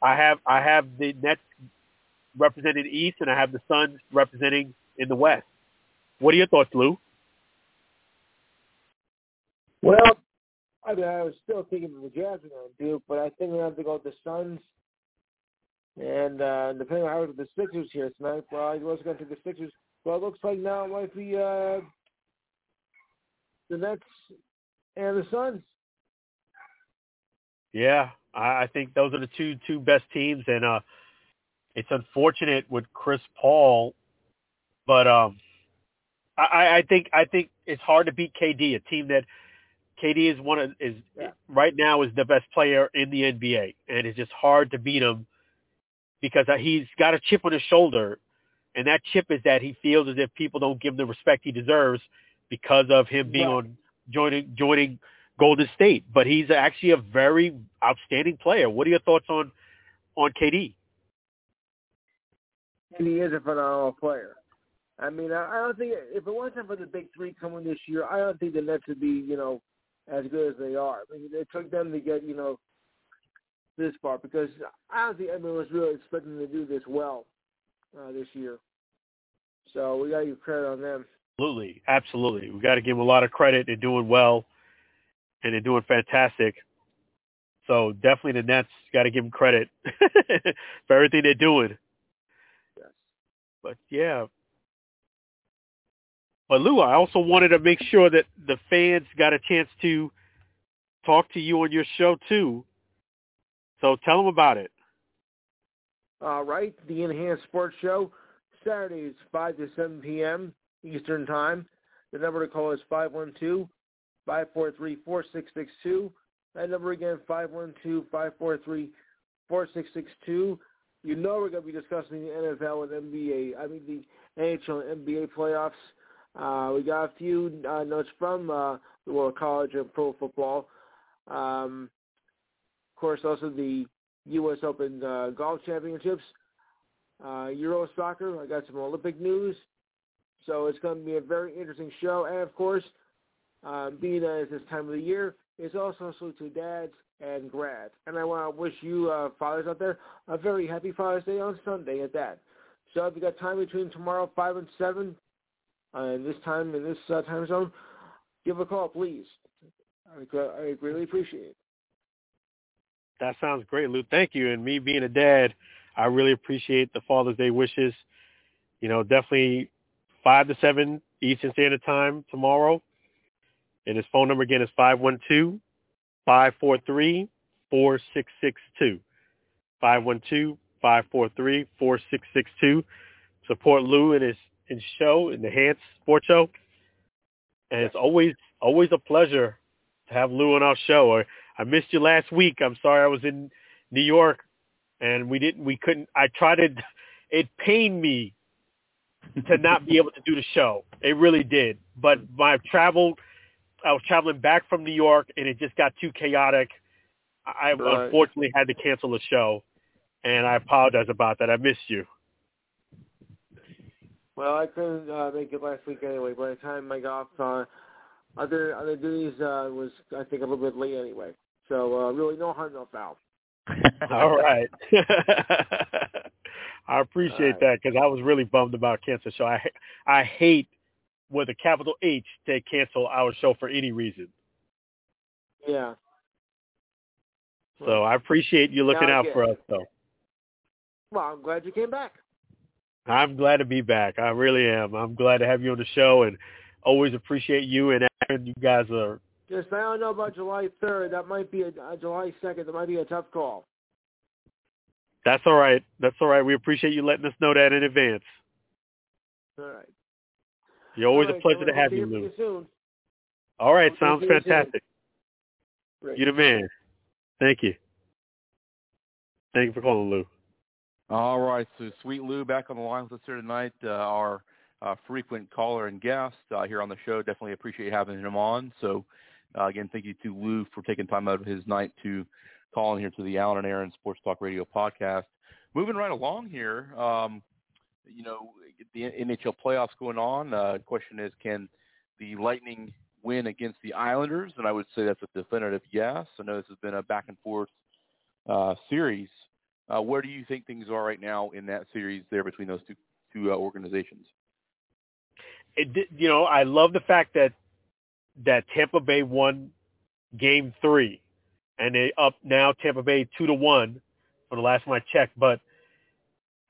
I have I have the Nets representing the East, and I have the Suns representing in the West. What are your thoughts, Lou? Well, I mean, I was still thinking of the Jazz are going to do, but I think we have to go with the Suns. And uh, depending on how the Sixers here tonight, well, I was going to take the Sixers. Well, it looks like now it might be uh, the Nets and the Suns. Yeah, I, I think those are the two two best teams, and uh, it's unfortunate with Chris Paul, but um, I, I think I think it's hard to beat KD, a team that KD is one of is Yeah. right now is the best player in the NBA, and it's just hard to beat him because he's got a chip on his shoulder, and that chip is that he feels as if people don't give him the respect he deserves because of him being Right. on joining joining Golden State. But he's actually a very outstanding player. What are your thoughts on on KD? And he is a phenomenal player. I mean, I, I don't think if it wasn't for the big three coming this year, I don't think the Nets would be, you know, as good as they are. I mean, it took them to get, you know, this far because I don't think anyone was really expecting them to do this well uh, this year. So we got to give credit on them. Absolutely, absolutely. We got to give them a lot of credit. They're doing well, and they're doing fantastic. So definitely the Nets got to give them credit for everything they're doing. Yes. But yeah. But Lou, I also wanted to make sure that the fans got a chance to talk to you on your show too. So tell them about it. All right, the Enhanced Sports Show, Saturdays, 5 to 7 p.m. Eastern Time. The number to call is 512-543-4662. That number again, 512-543-4662. You know we're going to be discussing the NFL and NBA, I mean the NHL and NBA playoffs. Uh, we got a few uh, notes from uh, the World College of Pro Football. Um, of course, also the U.S. Open uh, Golf Championships. uh, Euro soccer. I got some Olympic news. So it's going to be a very interesting show. And of course, um, being as this time of the year, it's also to dads and grads. And I want to wish you uh, fathers out there a very happy Father's Day on Sunday at that. So if you got time between tomorrow five and seven, uh, and this time in this uh, time zone, give a call, please. I, I really appreciate it. That sounds great, Lou. Thank you. And me being a dad, I really appreciate the Father's Day wishes. You know, definitely five to seven Eastern Standard Time tomorrow. And his phone number again is five one two five four three four six six two. Five one two five four three four six six two. Support Lou in his in show in the Hands Sports Show. And it's always always a pleasure to have Lou on our show. I missed you last week. I'm sorry I was in New York and we didn't we couldn't I tried to it pained me to not be able to do the show. It really did. But my travel I was traveling back from New York and it just got too chaotic. I Right. unfortunately had to cancel the show and I apologize about that. I missed you. Well, I couldn't uh, make it last week anyway. By the time I got off uh, other other duties, uh, was I think a little bit late anyway. So uh, really, no harm, no foul. All right. I appreciate right. that because I was really bummed about cancel So I I hate with a capital H to cancel our show for any reason. Yeah. So I appreciate you looking out for us though. Well, I'm glad you came back. I'm glad to be back. I really am. I'm glad to have you on the show and always appreciate you and Aaron. You guys are Just I don't know about July 3rd. That might be a uh, July 2nd. That might be a tough call. that's all right. That's all right. We appreciate you letting us know that in advance. All right. You're always All a pleasure so to have you, Lou. you soon. All right, sounds you fantastic. You're the man. Thank you. Thank you for calling, Lou. All right, so Sweet Lou back on the line with us here tonight. Uh, our uh, frequent caller and guest uh, here on the show. Definitely appreciate having him on. So uh, again, thank you to Lou for taking time out of his night to call in here to the Alan and Aaron Sports Talk Radio podcast. Moving right along here, um, you know, the NHL playoffs going on. Uh, question is, can the Lightning win against the Islanders? And I would say that's a definitive yes. I know this has been a back and forth uh, series. Uh, where do you think things are right now in that series there between those two two uh, organizations? it you know, I love the fact that that Tampa Bay won game three and they up now Tampa Bay two to one for the last time I checked, but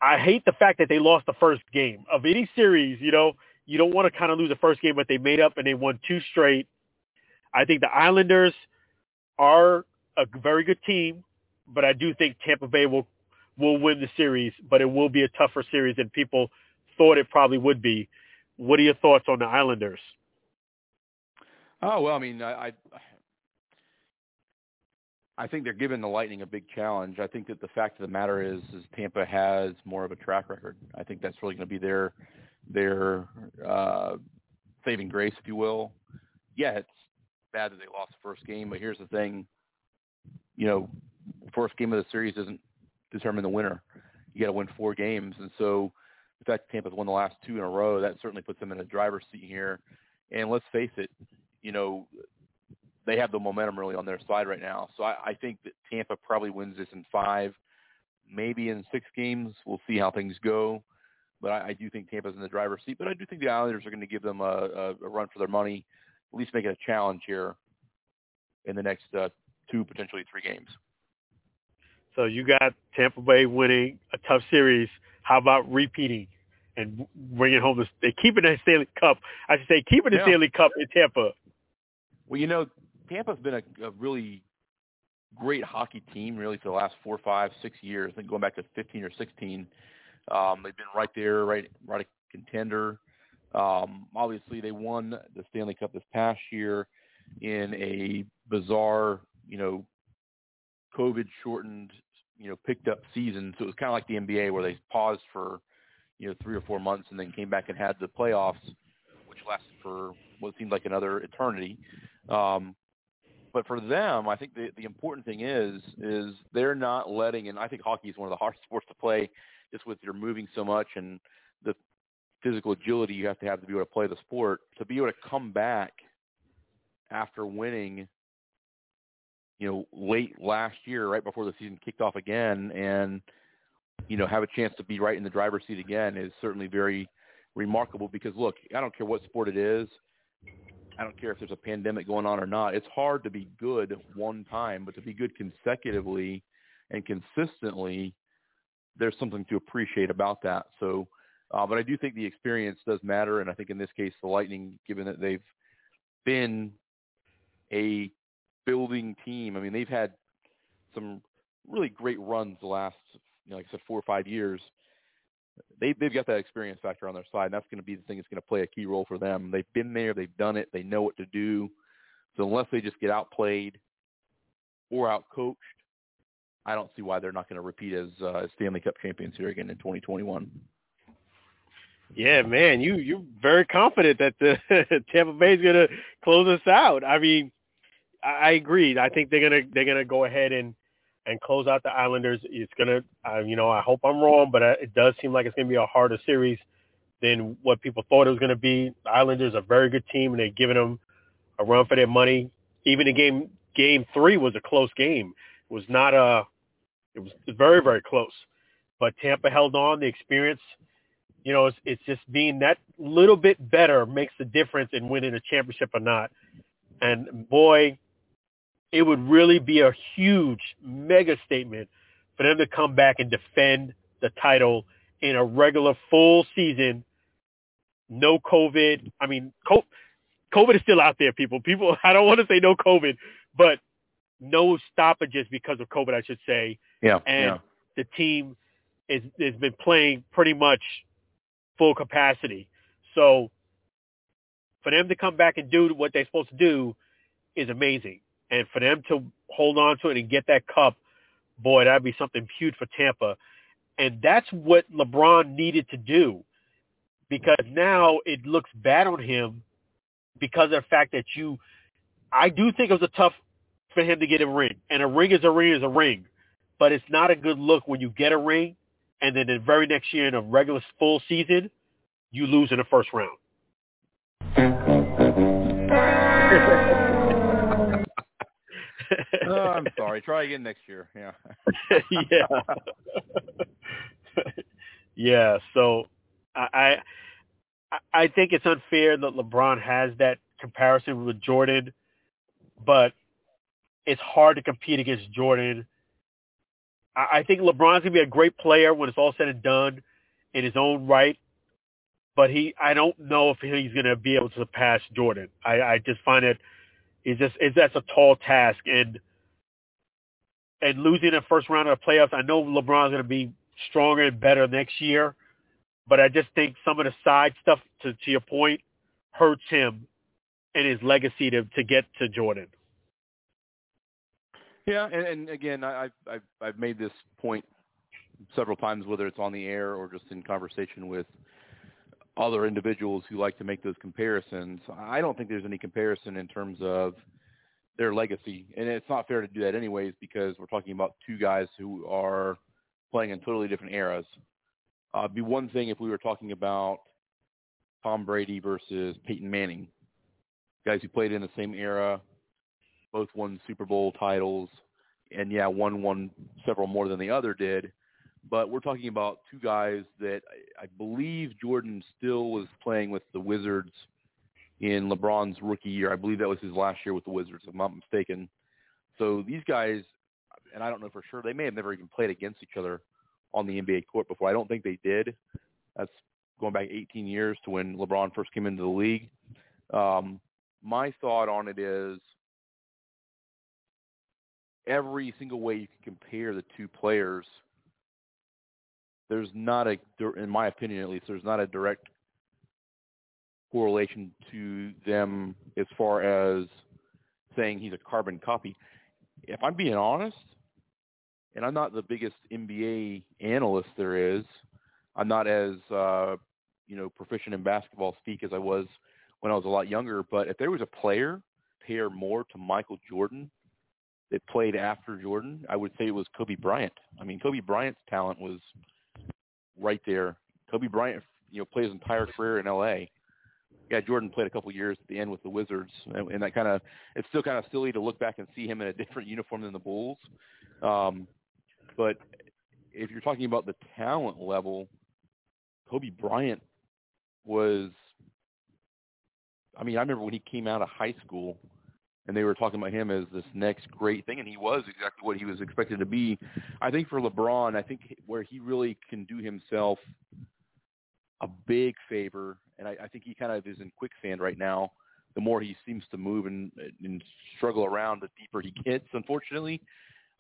I hate the fact that they lost the first game of any series, you know, you don't want to kind of lose the first game, but they made up and they won two straight. I think the Islanders are a very good team, but I do think Tampa Bay will will win the series, but it will be a tougher series than people thought it probably would be. What are your thoughts on the Islanders? Oh well, I mean, I, I I think they're giving the Lightning a big challenge. I think that the fact of the matter is, is Tampa has more of a track record. I think that's really going to be their their uh, saving grace, if you will. Yeah, it's bad that they lost the first game, but here's the thing: you know, first game of the series doesn't determine the winner. You got to win four games, and so the fact that Tampa's won the last two in a row, that certainly puts them in a driver's seat here. And let's face it, you know, they have the momentum really on their side right now. So I, I think that Tampa probably wins this in five, maybe in six games. We'll see how things go. But I, I do think Tampa's in the driver's seat. But I do think the Islanders are going to give them a, a, a run for their money, at least make it a challenge here in the next uh, two, potentially three games. So you got Tampa Bay winning a tough series. How about repeating and bringing home the they keeping the Stanley Cup? I should say keeping the Yeah. Stanley Cup in Tampa. Well, you know, Tampa's been a, a really great hockey team really for the last four, five, six years. I think going back to 15 or 16, um, they've been right there, right, right a contender. Um, obviously, they won the Stanley Cup this past year in a bizarre, you know, COVID-shortened, you know, picked up season. So it was kind of like the NBA where they paused for, you know, three or four months and then came back and had the playoffs, which lasted for what seemed like another eternity. Um, but for them, I think the, the important thing is is they're not letting, and I think hockey is one of the hardest sports to play. just with your moving so much and the physical agility you have to have to be able to play the sport, to be able to come back after winning, you know, late last year, right before the season kicked off again, and you know, have a chance to be right in the driver's seat again is certainly very remarkable. Because look, I don't care what sport it is. I don't care if there's a pandemic going on or not. It's hard to be good one time, but to be good consecutively and consistently, there's something to appreciate about that. So, uh, but I do think the experience does matter, and I think in this case, the Lightning, given that they've been a building team. I mean, they've had some really great runs the last, you know, like I said, four or five years. They, they've got that experience factor on their side, and that's going to be the thing that's going to play a key role for them. They've been there, they've done it, they know what to do. So unless they just get outplayed or outcoached, I don't see why they're not going to repeat as uh, Stanley Cup champions here again in 2021. Yeah, man, you you're very confident that the Tampa Bay is gonna close us out. I mean, I, agree. I think they're gonna they're gonna go ahead and and close out the Islanders. It's gonna, uh, you know, I hope I'm wrong, but it does seem like it's gonna be a harder series than what people thought it was gonna be. The Islanders are a very good team, and they're giving them a run for their money. Even the game game three was a close game. It was not a, it was very very close, but Tampa held on. The experience you know, it's, it's just being that little bit better makes the difference in winning a championship or not. And boy, it would really be a huge mega statement for them to come back and defend the title in a regular full season. No COVID. I mean, COVID is still out there, people. People, I don't want to say no COVID, but no stoppages because of COVID, I should say. Yeah. And yeah. the team is has been playing pretty much full capacity. So for them to come back and do what they're supposed to do is amazing. And for them to hold on to it and get that cup, boy, that'd be something huge for Tampa. And that's what LeBron needed to do because now it looks bad on him because of the fact that you, I do think it was a tough for him to get a ring. And a ring is a ring is a ring. But it's not a good look when you get a ring and then the very next year in a regular full season, you lose in the first round. oh, I'm sorry. Try again next year. Yeah. yeah. yeah. So I, I I think it's unfair that LeBron has that comparison with Jordan, but it's hard to compete against Jordan I I think LeBron's gonna be a great player when it's all said and done in his own right. But he, I don't know if he's gonna be able to surpass Jordan. I, I just find it, it's just, it's that's a tall task, and and losing the first round of the playoffs. I know LeBron's gonna be stronger and better next year, but I just think some of the side stuff, to to your point, hurts him and his legacy to to get to Jordan. Yeah, and, and again, I, I've I've made this point several times, whether it's on the air or just in conversation with other individuals who like to make those comparisons. I don't think there's any comparison in terms of their legacy, and it's not fair to do that anyways because we're talking about two guys who are playing in totally different eras. Uh, it'd be one thing if we were talking about Tom Brady versus Peyton Manning, guys who played in the same era, both won Super Bowl titles, and yeah, one won several more than the other did. But we're talking about two guys that I, I believe Jordan still was playing with the Wizards in LeBron's rookie year. I believe that was his last year with the Wizards, if I'm not mistaken. So these guys, and I don't know for sure, they may have never even played against each other on the NBA court before. I don't think they did. That's going back 18 years to when LeBron first came into the league. Um, my thought on it is – every single way you can compare the two players, there's not a, in my opinion at least, there's not a direct correlation to them as far as saying he's a carbon copy. If I'm being honest, and I'm not the biggest NBA analyst there is, I'm not as uh, you know proficient in basketball speak as I was when I was a lot younger. But if there was a player pair more to Michael Jordan that played after Jordan, I would say it was Kobe Bryant. I mean, Kobe Bryant's talent was right there. Kobe Bryant, you know, played his entire career in L.A. Yeah, Jordan played a couple years at the end with the Wizards, and, and that kind of it's still kind of silly to look back and see him in a different uniform than the Bulls. Um, but if you're talking about the talent level, Kobe Bryant was. I mean, I remember when he came out of high school, and they were talking about him as this next great thing, and he was exactly what he was expected to be. I think for LeBron, I think where he really can do himself a big favor, and I, I think he kind of is in quicksand right now. The more he seems to move and, and struggle around, the deeper he gets. Unfortunately,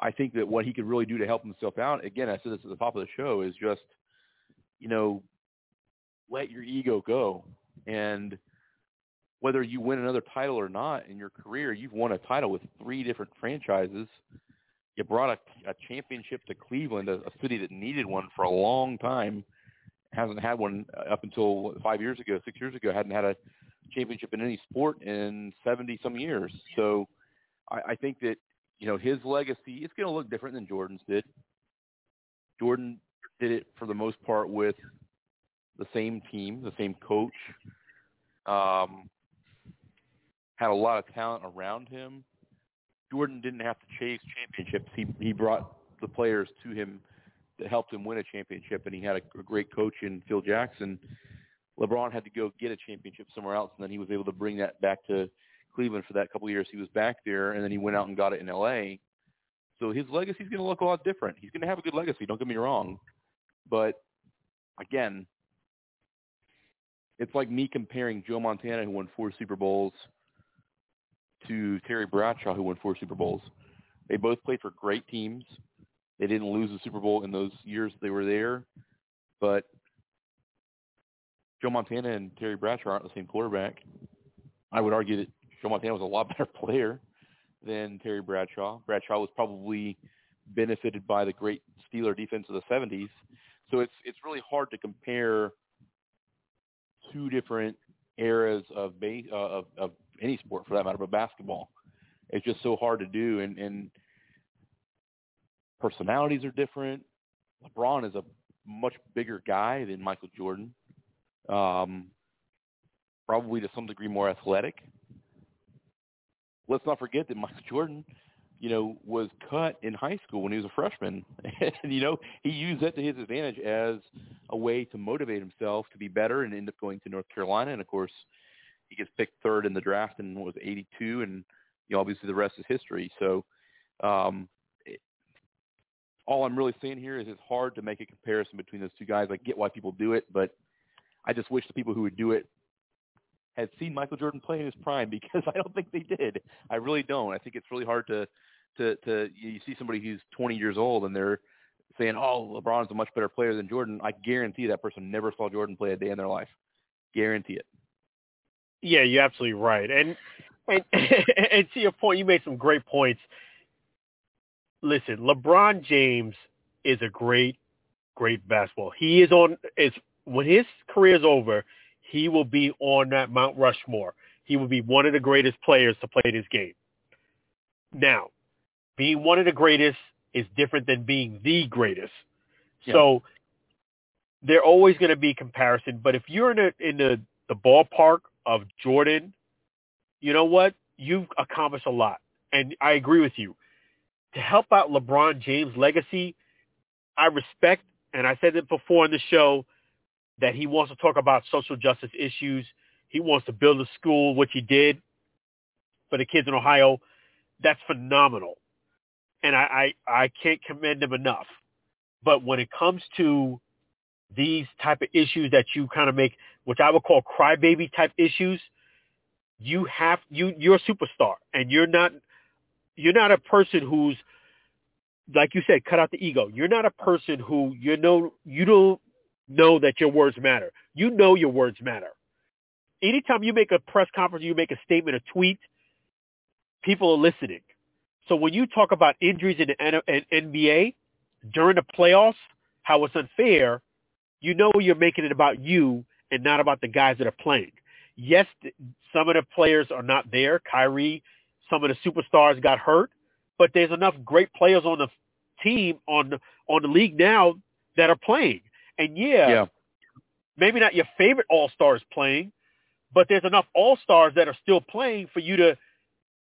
I think that what he could really do to help himself out, again, I said this at the top of the show, is just, you know, let your ego go. And whether you win another title or not in your career, you've won a title with three different franchises. You brought a, a championship to Cleveland, a, a city that needed one for a long time. Hasn't had one up until five years ago, six years ago. Hadn't had a championship in any sport in seventy some years. So, I, I think that you know, his legacy, it's going to look different than Jordan's did. Jordan did it for the most part with the same team, the same coach, um, had a lot of talent around him. Jordan didn't have to chase championships. He he brought the players to him that helped him win a championship, and he had a, a great coach in Phil Jackson. LeBron had to go get a championship somewhere else, and then he was able to bring that back to Cleveland for that couple of years he was back there, and then he went out and got it in L.A. So his legacy is going to look a lot different. He's going to have a good legacy. Don't get me wrong, but again, it's like me comparing Joe Montana, who won four Super Bowls, to Terry Bradshaw, who won four Super Bowls. They both played for great teams. They didn't lose the Super Bowl in those years they were there, but Joe Montana and Terry Bradshaw aren't the same quarterback. I would argue that Joe Montana was a lot better player than Terry Bradshaw. Bradshaw was probably benefited by the great Steeler defense of the 70s. So it's it's really hard to compare two different eras of base uh, of, of any sport for that matter, but basketball. It's just so hard to do, and, and personalities are different. LeBron is a much bigger guy than Michael Jordan. Um, probably to some degree more athletic let's not forget that Michael Jordan, you know, was cut in high school when he was a freshman, and you know he used that to his advantage as a way to motivate himself to be better, and end up going to North Carolina. And of course, he gets picked third in the draft what was 82, and you know, obviously the rest is history. So, um, it, all I'm really saying here is it's hard to make a comparison between those two guys. I get why people do it, but I just wish the people who would do it had seen Michael Jordan play in his prime because I don't think they did. I really don't. I think it's really hard to to to you see somebody who's 20 years old and they're saying, "Oh, LeBron's a much better player than Jordan." I guarantee that person never saw Jordan play a day in their life. Guarantee it. Yeah, you're absolutely right. And and and to your point, you made some great points. Listen, LeBron James is a great, great basketball. He is on is when his career is over, he will be on that Mount Rushmore. He will be one of the greatest players to play this game. Now, being one of the greatest is different than being the greatest. Yeah. So they're always going to be comparison. But if you're in, a, in the, the ballpark of Jordan, you know what? You've accomplished a lot. And I agree with you. To help out LeBron James' legacy, I respect, and I said it before in the show, that he wants to talk about social justice issues. He wants to build a school, which he did for the kids in Ohio. That's phenomenal. And I, I, I can't commend him enough. But when it comes to these type of issues that you kind of make, which I would call crybaby type issues, you have you you're a superstar and you're not you're not a person who's like you said, cut out the ego. You're not a person who you know you don't know that your words matter. You know your words matter. Anytime you make a press conference, you make a statement, a tweet, people are listening. So when you talk about injuries in the NBA during the playoffs, how it's unfair, you know you're making it about you and not about the guys that are playing. Yes, some of the players are not there. Kyrie, some of the superstars got hurt, but there's enough great players on the team on on the league now that are playing. And yeah, Yeah. maybe not your favorite all stars playing, but there's enough all stars that are still playing for you to,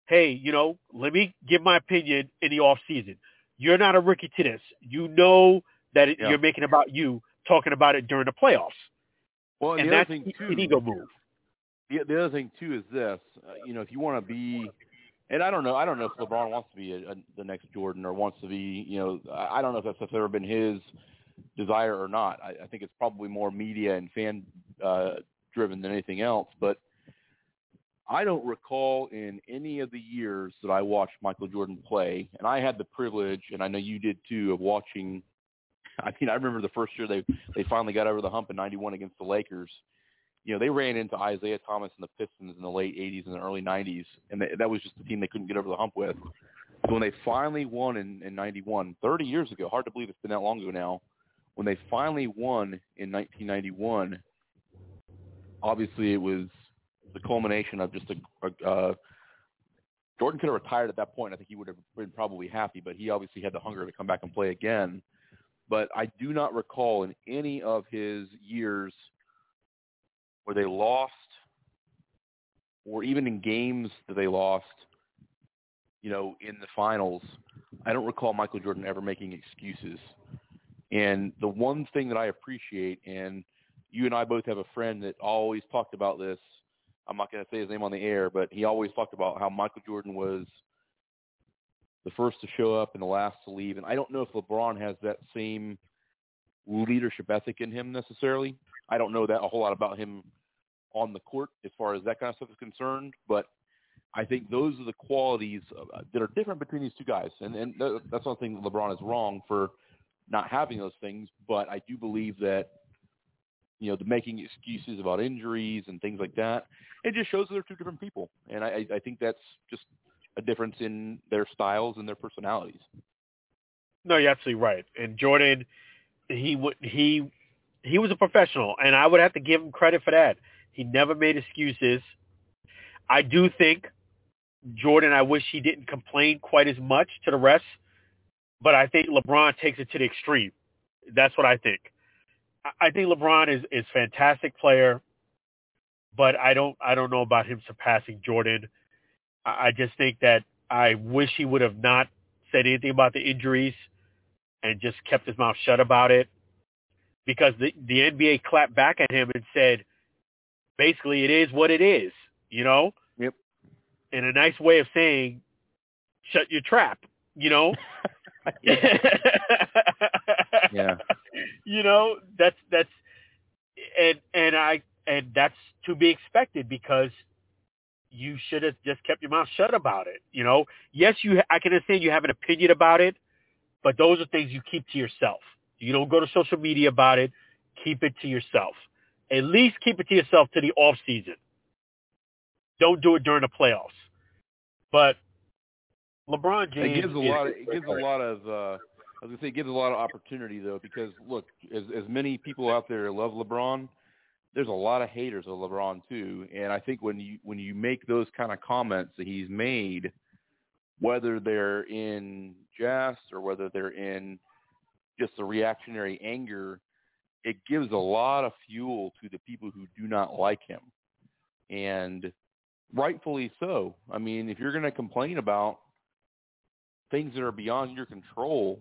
hey, you know, let me give my opinion in the off season. You're not a rookie to this. You know that it, Yeah. you're making about you, talking about it during the playoffs, Well, and the other that's thing too, an ego move. the, the other thing too is this. Uh, you know, if you want to be, and I don't know, I don't know if LeBron wants to be a, a, the next Jordan or wants to be. You know, I, don't know if that's, that's ever been his desire or not. I, I think it's probably more media and fan uh, driven than anything else. But I don't recall in any of the years that I watched Michael Jordan play, and I had the privilege, and I know you did too, of watching. I mean, I remember the first year they they finally got over the hump in '91 against the Lakers. You know, they ran into Isiah Thomas and the Pistons in the late '80s and the early '90s, and they, that was just the team they couldn't get over the hump with. So when they finally won in, in '91, 30 years ago, hard to believe it's been that long ago now. When they finally won in 1991, obviously it was the culmination of just a, a uh, Jordan could have retired at that point. I think he would have been probably happy, but he obviously had the hunger to come back and play again. But I do not recall in any of his years where they lost, or even in games that they lost, you know, in the finals. I don't recall Michael Jordan ever making excuses. And the one thing that I appreciate, and you and I both have a friend that always talked about this. I'm not going to say his name on the air, but he always talked about how Michael Jordan was the first to show up and the last to leave. And I don't know if LeBron has that same leadership ethic in him necessarily. I don't know that a whole lot about him on the court as far as that kind of stuff is concerned, but I think those are the qualities uh, that are different between these two guys. And, and that's not saying that LeBron is wrong for not having those things, but I do believe that you know, the making excuses about injuries and things like that. It just shows that they're two different people, and I, I think that's just a difference in their styles and their personalities. No, you're absolutely right. And Jordan, he would he he was a professional, and I would have to give him credit for that. He never made excuses. I do think Jordan. I wish he didn't complain quite as much to the rest, but I think LeBron takes it to the extreme. That's what I think. I- think LeBron is is fantastic player, but I don't I don't know about him surpassing Jordan. I just think that I wish he would have not said anything about the injuries and just kept his mouth shut about it because the the NBA clapped back at him and said basically it is what it is, you know? Yep. In a nice way of saying shut your trap, you know? Yeah. you know, that's that's and and I and that's to be expected because you should have just kept your mouth shut about it. You know, yes, you I can understand you have an opinion about it, but those are things you keep to yourself. You don't go to social media about it. Keep it to yourself. At least keep it to yourself to the off season. Don't do it during the playoffs. But LeBron James It gives a is- lot. Of, it gives a lot of. Uh, I was gonna say, it gives a lot of opportunity though, because look, as as many people out there love LeBron, there's a lot of haters of LeBron too. And I think when you when you make those kind of comments that he's made, whether they're in jest or whether they're in just a reactionary anger, it gives a lot of fuel to the people who do not like him, and rightfully so. I mean, if you're going to complain about things that are beyond your control,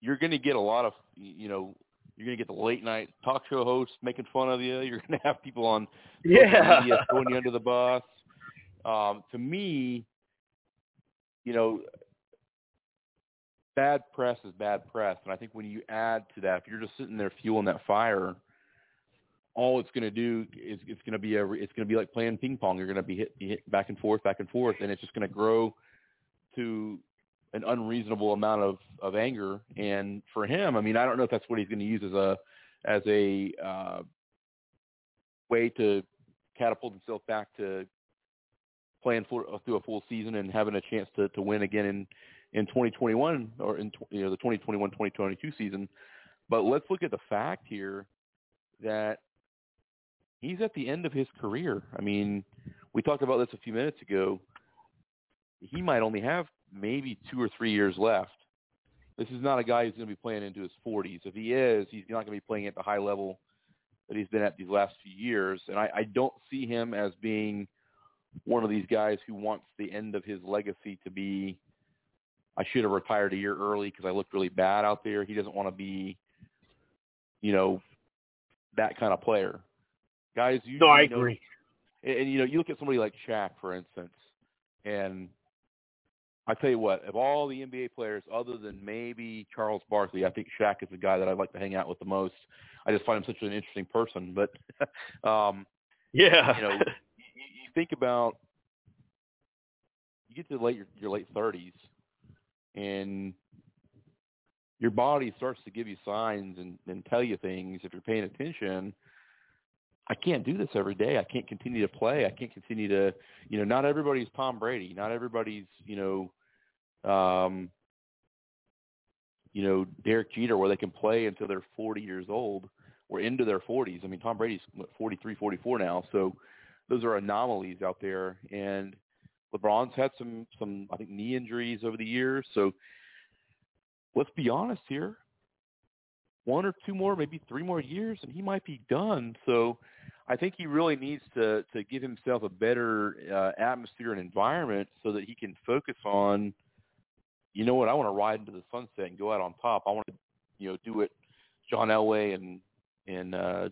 you're going to get a lot of, you know, you're going to get the late night talk show hosts making fun of you. You're going to have people on Yeah. media throwing you under the bus. Um, to me, you know, bad press is bad press, and I think when you add to that, if you're just sitting there fueling that fire, all it's going to do is it's going to be a it's going to be like playing ping pong. You're going to be hit, be hit back and forth, back and forth, and it's just going to grow to an unreasonable amount of of anger. And for him, I mean, I don't know if that's what he's going to use as a as a uh, way to catapult himself back to playing for, through a full season and having a chance to to win again in in 2021 or in you know the 2021-2022 season. But let's look at the fact here that he's at the end of his career. I mean, we talked about this a few minutes ago. He might only have maybe two or three years left. this is not a guy who's going to be playing into his 40s. If he is, he's not going to be playing at the high level that he's been at these last few years. And I, I don't see him as being one of these guys who wants the end of his legacy to be, I should have retired a year early because I looked really bad out there. He doesn't want to be, you know, that kind of player. Guys, you no, I know, agree. And, and you know, you look at somebody like Shaq, for instance, and I tell you what, of all the NBA players, other than maybe Charles Barkley, I think Shaq is the guy that I'd like to hang out with the most. I just find him such an interesting person. But um, yeah, you know, you, you think about you get to late your, your late thirties, and your body starts to give you signs and, and tell you things if you're paying attention. I can't do this every day. I can't continue to play. I can't continue to, you know, not everybody's Tom Brady. Not everybody's, you know, um, you know, Derek Jeter where they can play until they're 40 years old or into their 40s. I mean, Tom Brady's what, 43, 44 now. So those are anomalies out there. And LeBron's had some, some, I think, knee injuries over the years. So let's be honest here one or two more, maybe three more years, and he might be done. So I think he really needs to to give himself a better uh, atmosphere and environment so that he can focus on, you know what, I want to ride into the sunset and go out on top. I want to, you know, do it John Elway and and uh,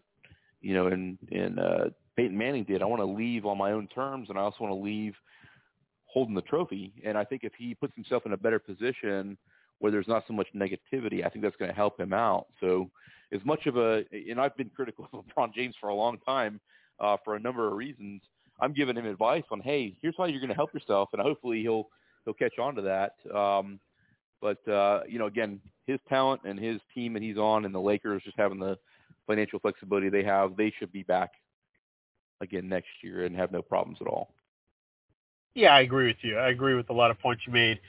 you know and and uh, Peyton Manning did. I want to leave on my own terms, and I also want to leave holding the trophy. And I think if he puts himself in a better position where there's not so much negativity, I think that's going to help him out. So as much of a, and I've been critical of LeBron James for a long time uh, for a number of reasons. I'm giving him advice on, hey, here's how you're going to help yourself, and hopefully he'll he'll catch on to that. Um, but uh, you know, again, his talent and his team that he's on, and the Lakers just having the financial flexibility they have, they should be back again next year and have no problems at all. Yeah, I agree with you. I agree with a lot of points you made.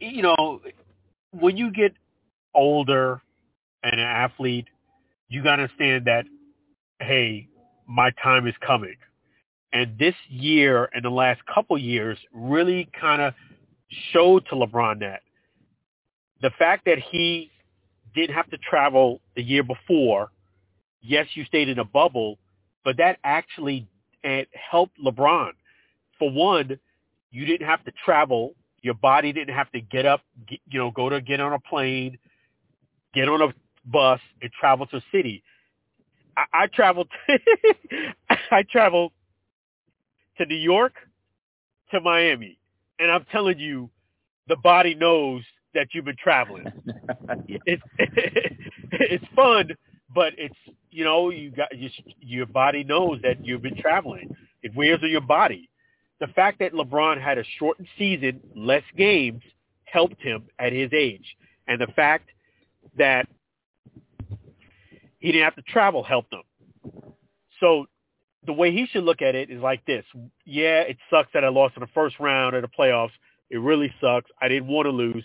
You know, when you get older and an athlete, you got to understand that, hey, my time is coming. And this year and the last couple years really kind of showed to LeBron that the fact that he didn't have to travel the year before, yes, you stayed in a bubble, but that actually eh, helped LeBron. For one, you didn't have to travel your body didn't have to get up, get, you know, go to get on a plane, get on a bus, and travel to a city. I, I traveled. I traveled to New York, to Miami, and I'm telling you, the body knows that you've been traveling. yeah. It's it's fun, but it's you know you got just your body knows that you've been traveling. It wears on your body the fact that LeBron had a shortened season, less games, helped him at his age. And the fact that he didn't have to travel helped him. So the way he should look at it is like this. Yeah, it sucks that I lost in the first round of the playoffs. It really sucks. I didn't want to lose.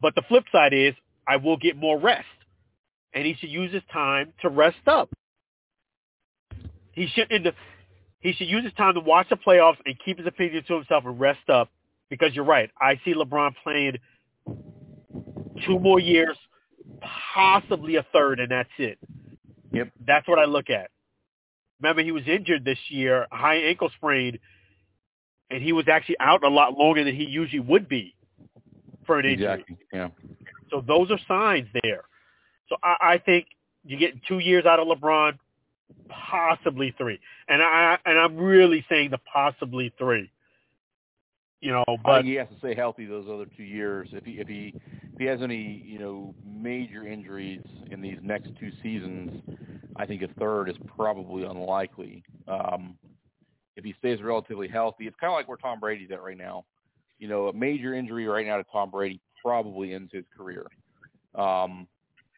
But the flip side is I will get more rest. And he should use his time to rest up. He shouldn't he should use his time to watch the playoffs and keep his opinion to himself and rest up. Because you're right. I see LeBron playing two more years, possibly a third, and that's it. Yep. That's what I look at. Remember, he was injured this year, high ankle sprain, and he was actually out a lot longer than he usually would be for an injury. Exactly. Yeah. So those are signs there. So I, I think you're getting two years out of LeBron, possibly three, and I and I'm really saying the possibly three. You know, but he has to stay healthy those other two years. If he if he if he has any you know major injuries in these next two seasons, I think a third is probably unlikely. Um, if he stays relatively healthy, it's kind of like where Tom Brady's at right now. You know, a major injury right now to Tom Brady probably ends his career, um,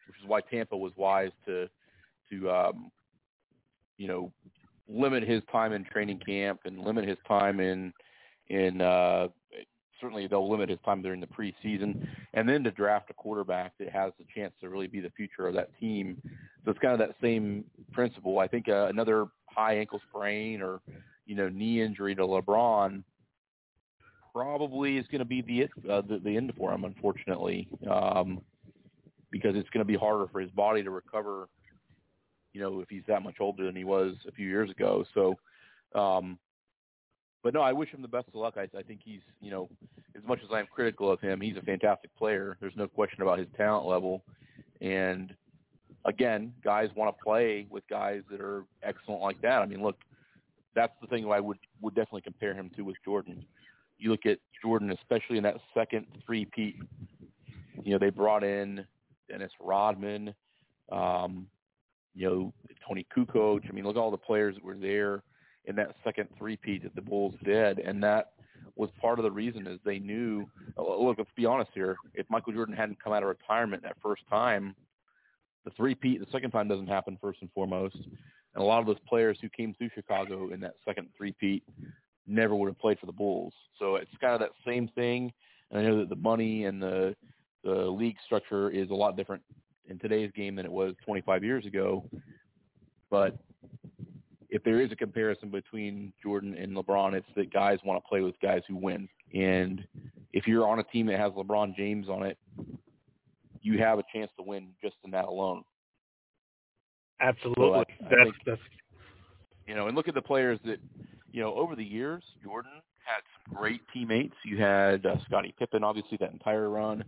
which is why Tampa was wise to to um, you know, limit his time in training camp and limit his time in in uh certainly they'll limit his time during the preseason and then to draft a quarterback that has the chance to really be the future of that team. So it's kind of that same principle. I think uh, another high ankle sprain or you know knee injury to LeBron probably is going to be the, uh, the the end for him, unfortunately, um, because it's going to be harder for his body to recover. You know, if he's that much older than he was a few years ago. So, um, but no, I wish him the best of luck. I, I think he's, you know, as much as I'm critical of him, he's a fantastic player. There's no question about his talent level, and again, guys want to play with guys that are excellent like that. I mean, look, that's the thing I would would definitely compare him to with Jordan. You look at Jordan, especially in that second three-peat. You know, they brought in Dennis Rodman, um, you know, Toni Kukoc. I mean, look at all the players that were there in that second three-peat that the Bulls did, and that was part of the reason is they knew. Uh, look, let's be honest here. If Michael Jordan hadn't come out of retirement that first time, the three-peat the second time doesn't happen first and foremost. And a lot of those players who came through Chicago in that second three-peat never would have played for the Bulls. So it's kind of that same thing. And I know that the money and the the league structure is a lot different in today's game than it was 25 years ago. But if there is a comparison between Jordan and LeBron, it's that guys want to play with guys who win. And if you're on a team that has LeBron James on it, you have a chance to win just in that alone. Absolutely. So I, I that's, think, that's you know, and look at the players that, you know, over the years, Jordan great teammates. You had uh, Scottie Pippen, obviously, that entire run.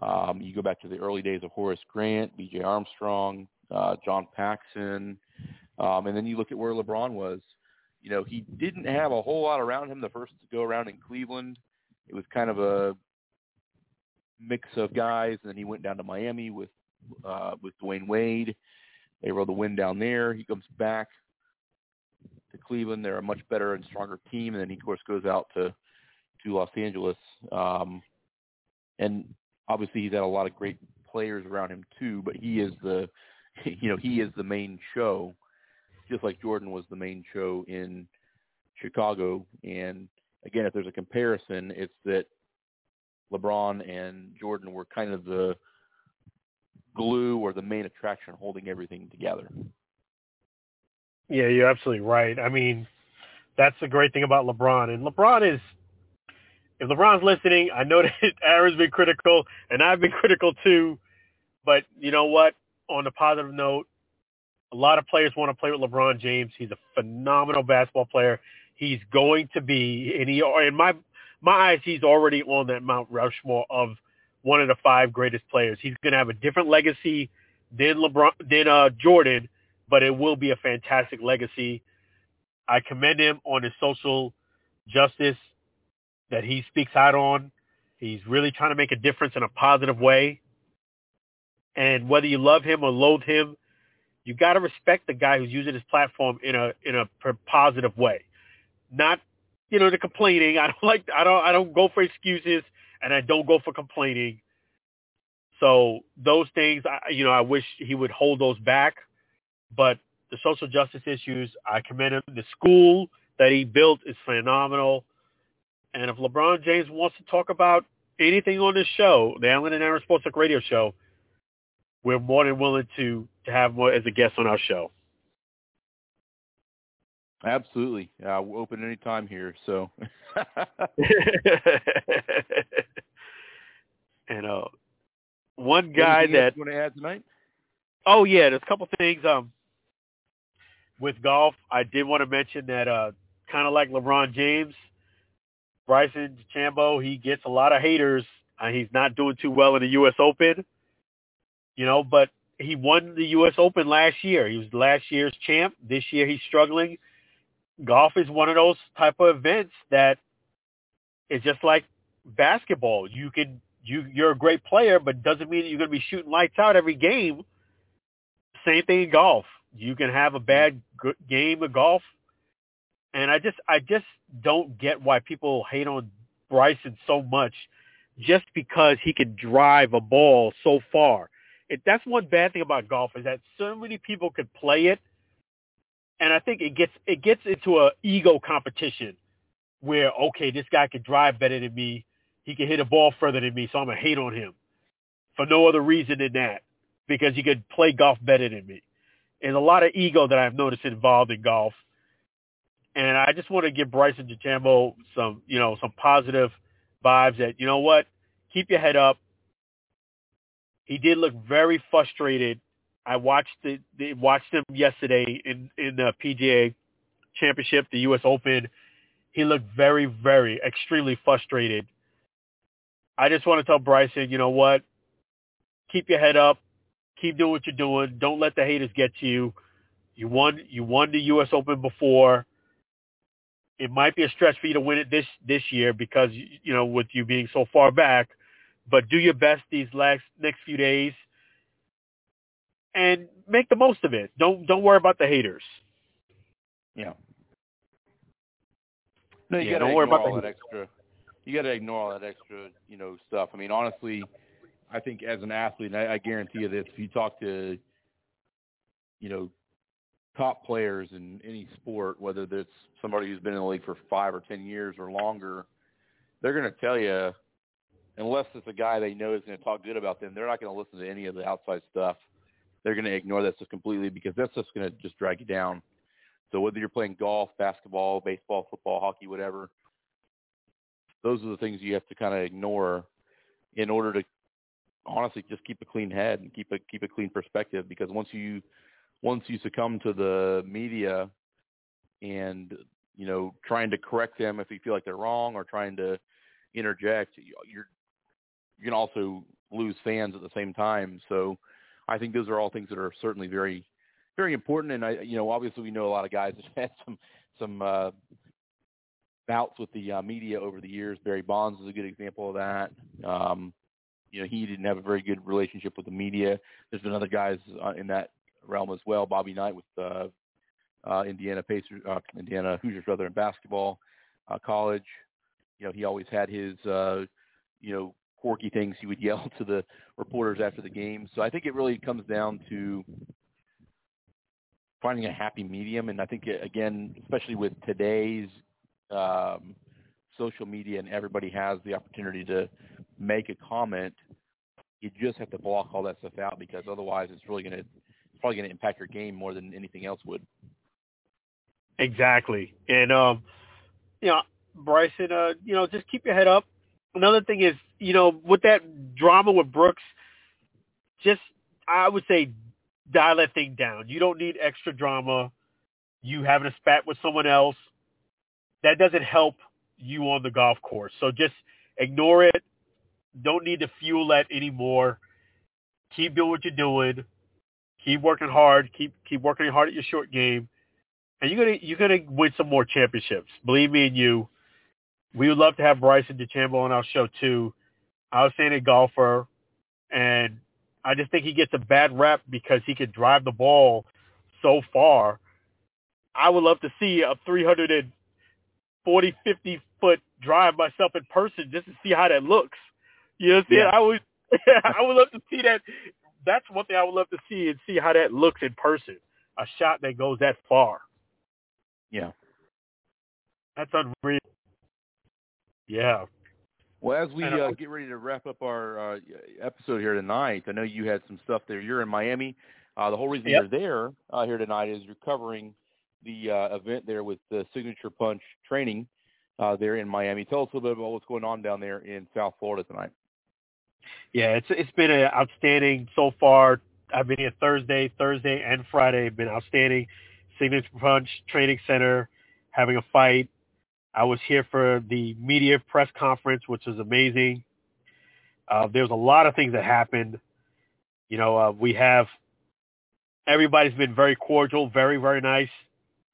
Um, you go back to the early days of Horace Grant, B.J. Armstrong, uh, John Paxson, um, and then you look at where LeBron was. You know, he didn't have a whole lot around him the first to go around in Cleveland. It was kind of a mix of guys, and then he went down to Miami with uh, with Dwyane Wade. They rode the win down there. He comes back Cleveland. They're a much better and stronger team, and then he of course goes out to to Los Angeles. Um, and obviously, he's had a lot of great players around him too. But he is the you know he is the main show, just like Jordan was the main show in Chicago. And again, if there's a comparison, it's that LeBron and Jordan were kind of the glue or the main attraction holding everything together. Yeah, you're absolutely right. I mean, that's the great thing about LeBron. And LeBron is, if LeBron's listening, I know that Aaron's been critical and I've been critical too. But you know what? On a positive note, a lot of players want to play with LeBron James. He's a phenomenal basketball player. He's going to be, and he, in my my eyes, he's already on that Mount Rushmore of one of the five greatest players. He's going to have a different legacy than LeBron, than uh, Jordan, but it will be a fantastic legacy. I commend him on his social justice that he speaks out on. He's really trying to make a difference in a positive way. And whether you love him or loathe him, you got to respect the guy who's using his platform in a in a positive way, not you know the complaining. I don't like I don't I don't go for excuses and I don't go for complaining. So those things, I, you know, I wish he would hold those back. But the social justice issues, I commend him. The school that he built is phenomenal. And if LeBron James wants to talk about anything on this show, the Alan and Aaron Sports Talk Radio Show, we're more than willing to to have more as a guest on our show. Absolutely. Uh, we're open anytime here. So. and uh, one guy that you want to add tonight? Oh yeah, there's a couple things. Um, with golf, I did want to mention that uh, kind of like LeBron James, Bryson DeChambeau, he gets a lot of haters. Uh, he's not doing too well in the U.S. Open, you know, but he won the U.S. Open last year. He was last year's champ. This year he's struggling. Golf is one of those type of events that is just like basketball. You can you you're a great player, but doesn't mean you're going to be shooting lights out every game. Same thing in golf. You can have a bad game of golf, and I just I just don't get why people hate on Bryson so much, just because he can drive a ball so far. It, that's one bad thing about golf is that so many people could play it, and I think it gets it gets into a ego competition where okay, this guy could drive better than me, he can hit a ball further than me, so I'm gonna hate on him for no other reason than that because he could play golf better than me. There's a lot of ego that I've noticed involved in golf, And I just want to give Bryson DeChambeau some, you know, some positive vibes that, you know what, keep your head up. He did look very frustrated. I watched the, the watched him yesterday in in the PGA Championship, the U.S. Open. He looked very, very, extremely frustrated. I just want to tell Bryson, you know what? Keep your head up. Keep doing what you're doing. Don't let the haters get to you. You won. You won the U.S. Open before. It might be a stretch for you to win it this this year because you know with you being so far back. But do your best these last next few days and make the most of it. Don't don't worry about the haters. Yeah. No, you Yeah, gotta don't worry ignore about all that extra. You got to ignore all that extra, you know, stuff. I mean, honestly, I think as an athlete, I, I guarantee you this: if you talk to, you know, top players in any sport, whether that's somebody who's been in the league for five or ten years or longer, they're going to tell you, unless it's a guy they know is going to talk good about them, they're not going to listen to any of the outside stuff. They're going to ignore that stuff completely because that's just going to just drag you down. So whether you're playing golf, basketball, baseball, football, hockey, whatever, those are the things you have to kind of ignore in order to honestly just keep a clean head and keep a keep a clean perspective because once you once you succumb to the media and you know trying to correct them if you feel like they're wrong or trying to interject you're you can also lose fans at the same time. So i think those are all things that are certainly very very important. And i you know obviously we know a lot of guys that had some some uh bouts with the uh, media over the years. Barry bonds is a good example of that. Um you know he didn't have a very good relationship with the media. There's been other guys uh, in that realm as well. Bobby knight with uh uh indiana pacers uh indiana hoosiers rather in basketball uh college. You know he always had his uh you know quirky things he would yell to the reporters after the game. So i think it really comes down to finding a happy medium. And i think uh, again especially with today's um social media and everybody has the opportunity to make a comment you just have to block all that stuff out because otherwise it's really going to it's probably going to impact your game more than anything else would Exactly. And um, you know, Bryson, uh, you know, just keep your head up. Another thing is, you know, with that drama with Brooks, just I would say dial that thing down. You don't need extra drama. You having a spat with someone else. That doesn't help you on the golf course. So just ignore it. Don't need to fuel that anymore. Keep doing what you're doing. Keep working hard. Keep keep working hard at your short game and you're gonna you're gonna win some more championships. Believe me and you. We would love to have Bryson DeChambeau on our show too. Outstanding golfer, and I just think he gets a bad rep because he could drive the ball so far. I would love to see a 340, 50 foot drive myself in person just to see how that looks. You know what I'm saying? Yeah. I would, I would love to see that. That's one thing I would love to see and see how that looks in person. A shot that goes that far. yeah That's unreal. Yeah. Well, as we uh, uh, get ready to wrap up our uh, episode here tonight, I know you had some stuff there. You're in Miami. Uh, the whole reason Yep. you're there uh, here tonight is you're covering the uh, event there with the Signature Punch training uh, there in Miami. Tell us a little bit about what's going on down there in South Florida tonight. Yeah, it's it's been a outstanding so far. I've been here Thursday, Thursday and Friday. been outstanding. Signature Punch Training Center, having a fight. I was here for the media press conference, which was amazing. Uh, there was a lot of things that happened. You know, uh, we have everybody's been very cordial, very very nice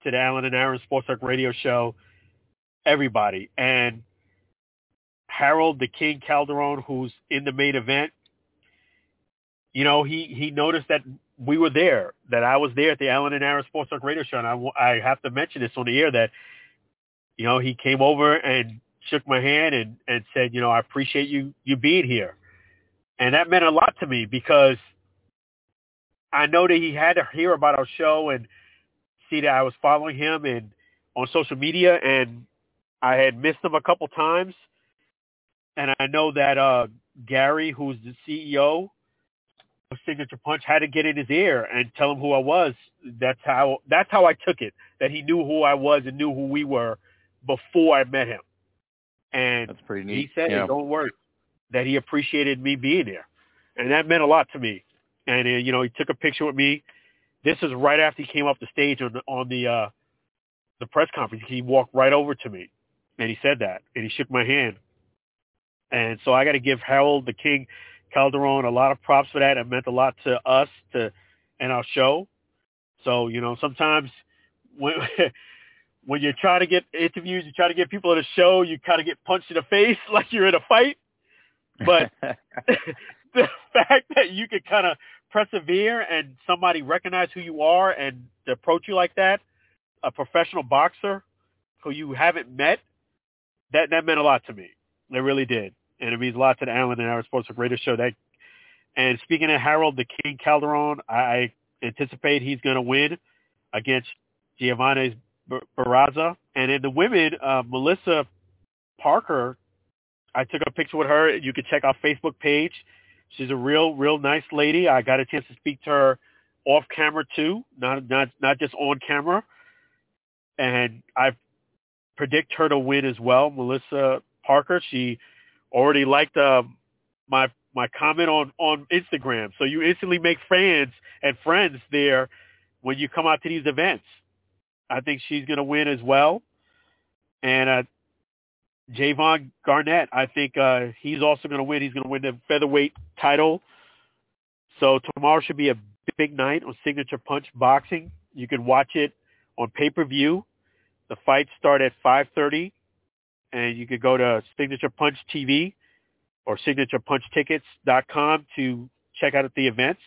to the Alan and Aaron Sports Talk Radio Show. Everybody and Harold the King Calderon, who's in the main event, you know, he he noticed that we were there, that I was there at the Alan and Aaron Sports Talk Radio Show, and I, I have to mention this on the air that, you know, he came over and shook my hand and and said, you know, I appreciate you you being here, and that meant a lot to me because I know that he had to hear about our show and see that I was following him and on social media, and I had missed him a couple times and I know that uh, Gary, who's the CEO of signature punch had to get in his ear and tell him who I was. That's how that's how I took it. That he knew who I was and knew who we were before I met him. And That's pretty neat. he said, yeah. "Don't worry," that he appreciated me being there, and that meant a lot to me. And uh, you know, he took a picture with me. This is right after he came off the stage on the on the uh, the press conference. He walked right over to me, and he said that, and he shook my hand. And so I got to give Harold the King Calderon a lot of props for that. It meant a lot to us to and our show. So you know, sometimes when when you try to get interviews, you try to get people at a show, you kind of get punched in the face like you're in a fight. But the fact that you can kind of persevere and somebody recognize who you are and approach you like that, a professional boxer who you haven't met, that that meant a lot to me. It really did, and it means a lot to the Alan and Aaron Sports Radio Show. That and speaking of Harold the King Calderon, I anticipate he's going to win against Giovanni Barraza. And in the women, uh, Melissa Parker, I took a picture with her. You can check our Facebook page. She's a real, real nice lady. I got a chance to speak to her off camera too, not not not just on camera. And I predict her to win as well. Melissa Parker. She already liked uh, my my comment on on Instagram. So you instantly make fans and friends there when you come out to these events. I think she's going to win as well. And Javon Garnett, I think uh, he's also going to win. He's going to win the featherweight title. So tomorrow should be a big night on Signature Punch Boxing. You can watch it on pay-per-view. The fights start at 5:30, and you could go to Signature Punch TV or SignaturePunchTickets.com to check out the events.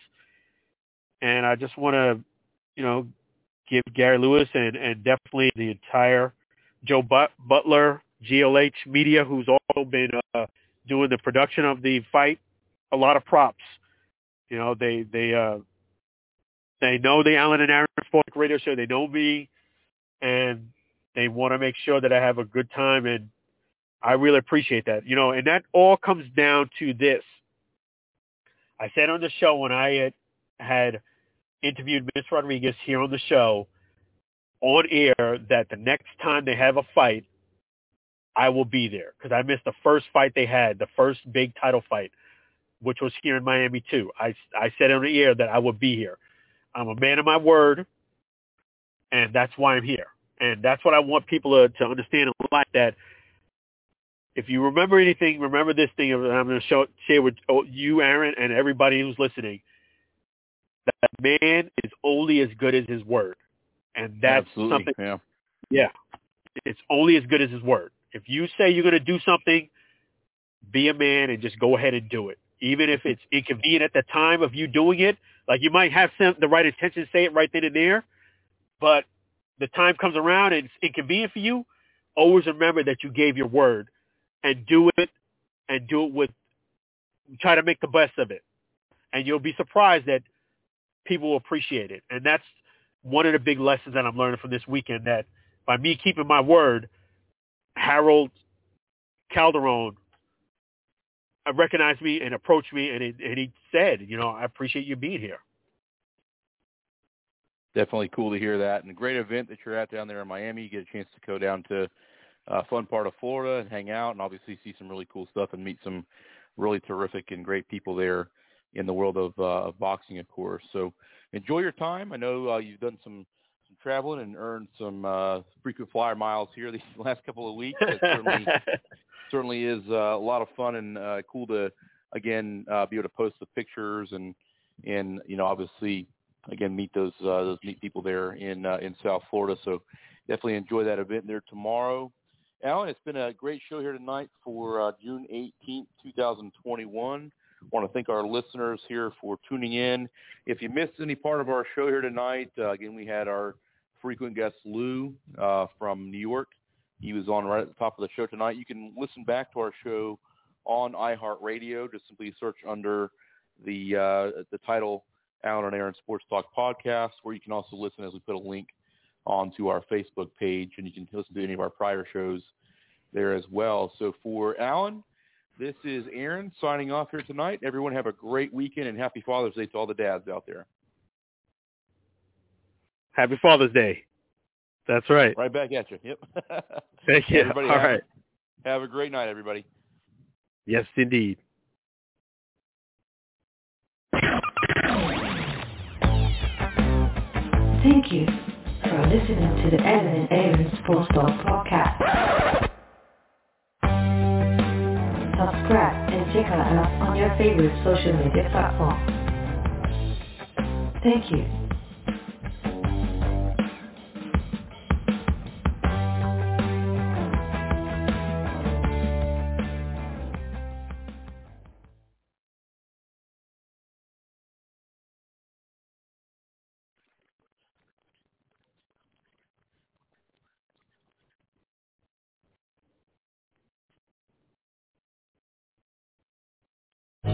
And I just want to, you know, give Gary Lewis and, and definitely the entire Joe But- Butler, GLH Media, who's also been uh, doing the production of the fight, a lot of props. You know, they they uh, they know the Alan and Aaron Sports Radio Show. They know me, and they want to make sure that I have a good time, and I really appreciate that. You know, and that all comes down to this. I said on the show when I had, had interviewed Miss Rodriguez here on the show on air that the next time they have a fight, I will be there because I missed the first fight they had, the first big title fight, which was here in Miami too. I, I said on the air that I would be here. I'm a man of my word, and that's why I'm here. And that's what I want people to, to understand and like that. If you remember anything, remember this thing. I'm going to show, share with you, Aaron, and everybody who's listening. That man is only as good as his word, and that's Absolutely. something. Yeah. Yeah, it's only as good as his word. If you say you're going to do something, be a man and just go ahead and do it, even if it's inconvenient at the time of you doing it. Like you might have some, the right intention to say it right then and there, but the time comes around and it's inconvenient for you. Always remember that you gave your word, and do it, and do it with. Try to make the best of it, and you'll be surprised that people will appreciate it. And that's one of the big lessons that I'm learning from this weekend. That by me keeping my word, Harold Calderon uh, recognized me and approached me, and he, and he said, you know, I appreciate you being here. Definitely cool to hear that, and a great event that you're at down there in Miami. You get a chance to go down to a fun part of Florida and hang out, and obviously see some really cool stuff and meet some really terrific and great people there in the world of, uh, of boxing, of course. So enjoy your time. I know uh, you've done some traveling and earned some uh, frequent flyer miles here these last couple of weeks. It certainly certainly is uh, a lot of fun and uh, cool to again uh, be able to post the pictures and and you know obviously again meet those uh, those neat people there in uh, in South Florida. So definitely enjoy that event there tomorrow. Alan, it's been a great show here tonight for uh, June 18th, 2021. I want to thank our listeners here for tuning in. If you missed any part of our show here tonight, uh, again, we had our frequent guest Lou uh, from New York. He was on right at the top of the show tonight. You can listen back to our show on iHeartRadio. Just simply search under the uh, the title Alan and Aaron Sports Talk Podcast, where you can also listen as we put a link onto our Facebook page, and you can listen to any of our prior shows there as well. So for Alan, This is Aaron signing off here tonight. Everyone have a great weekend and happy Father's Day to all the dads out there. Happy Father's Day. That's right. Right back at you. Yep. Thank you. Everybody All have, right. Have a great night, everybody. Yes, indeed. Thank you for listening to the Evan and Aaron Sports Talk podcast. Subscribe and check us out on your favorite social media platform. Thank you.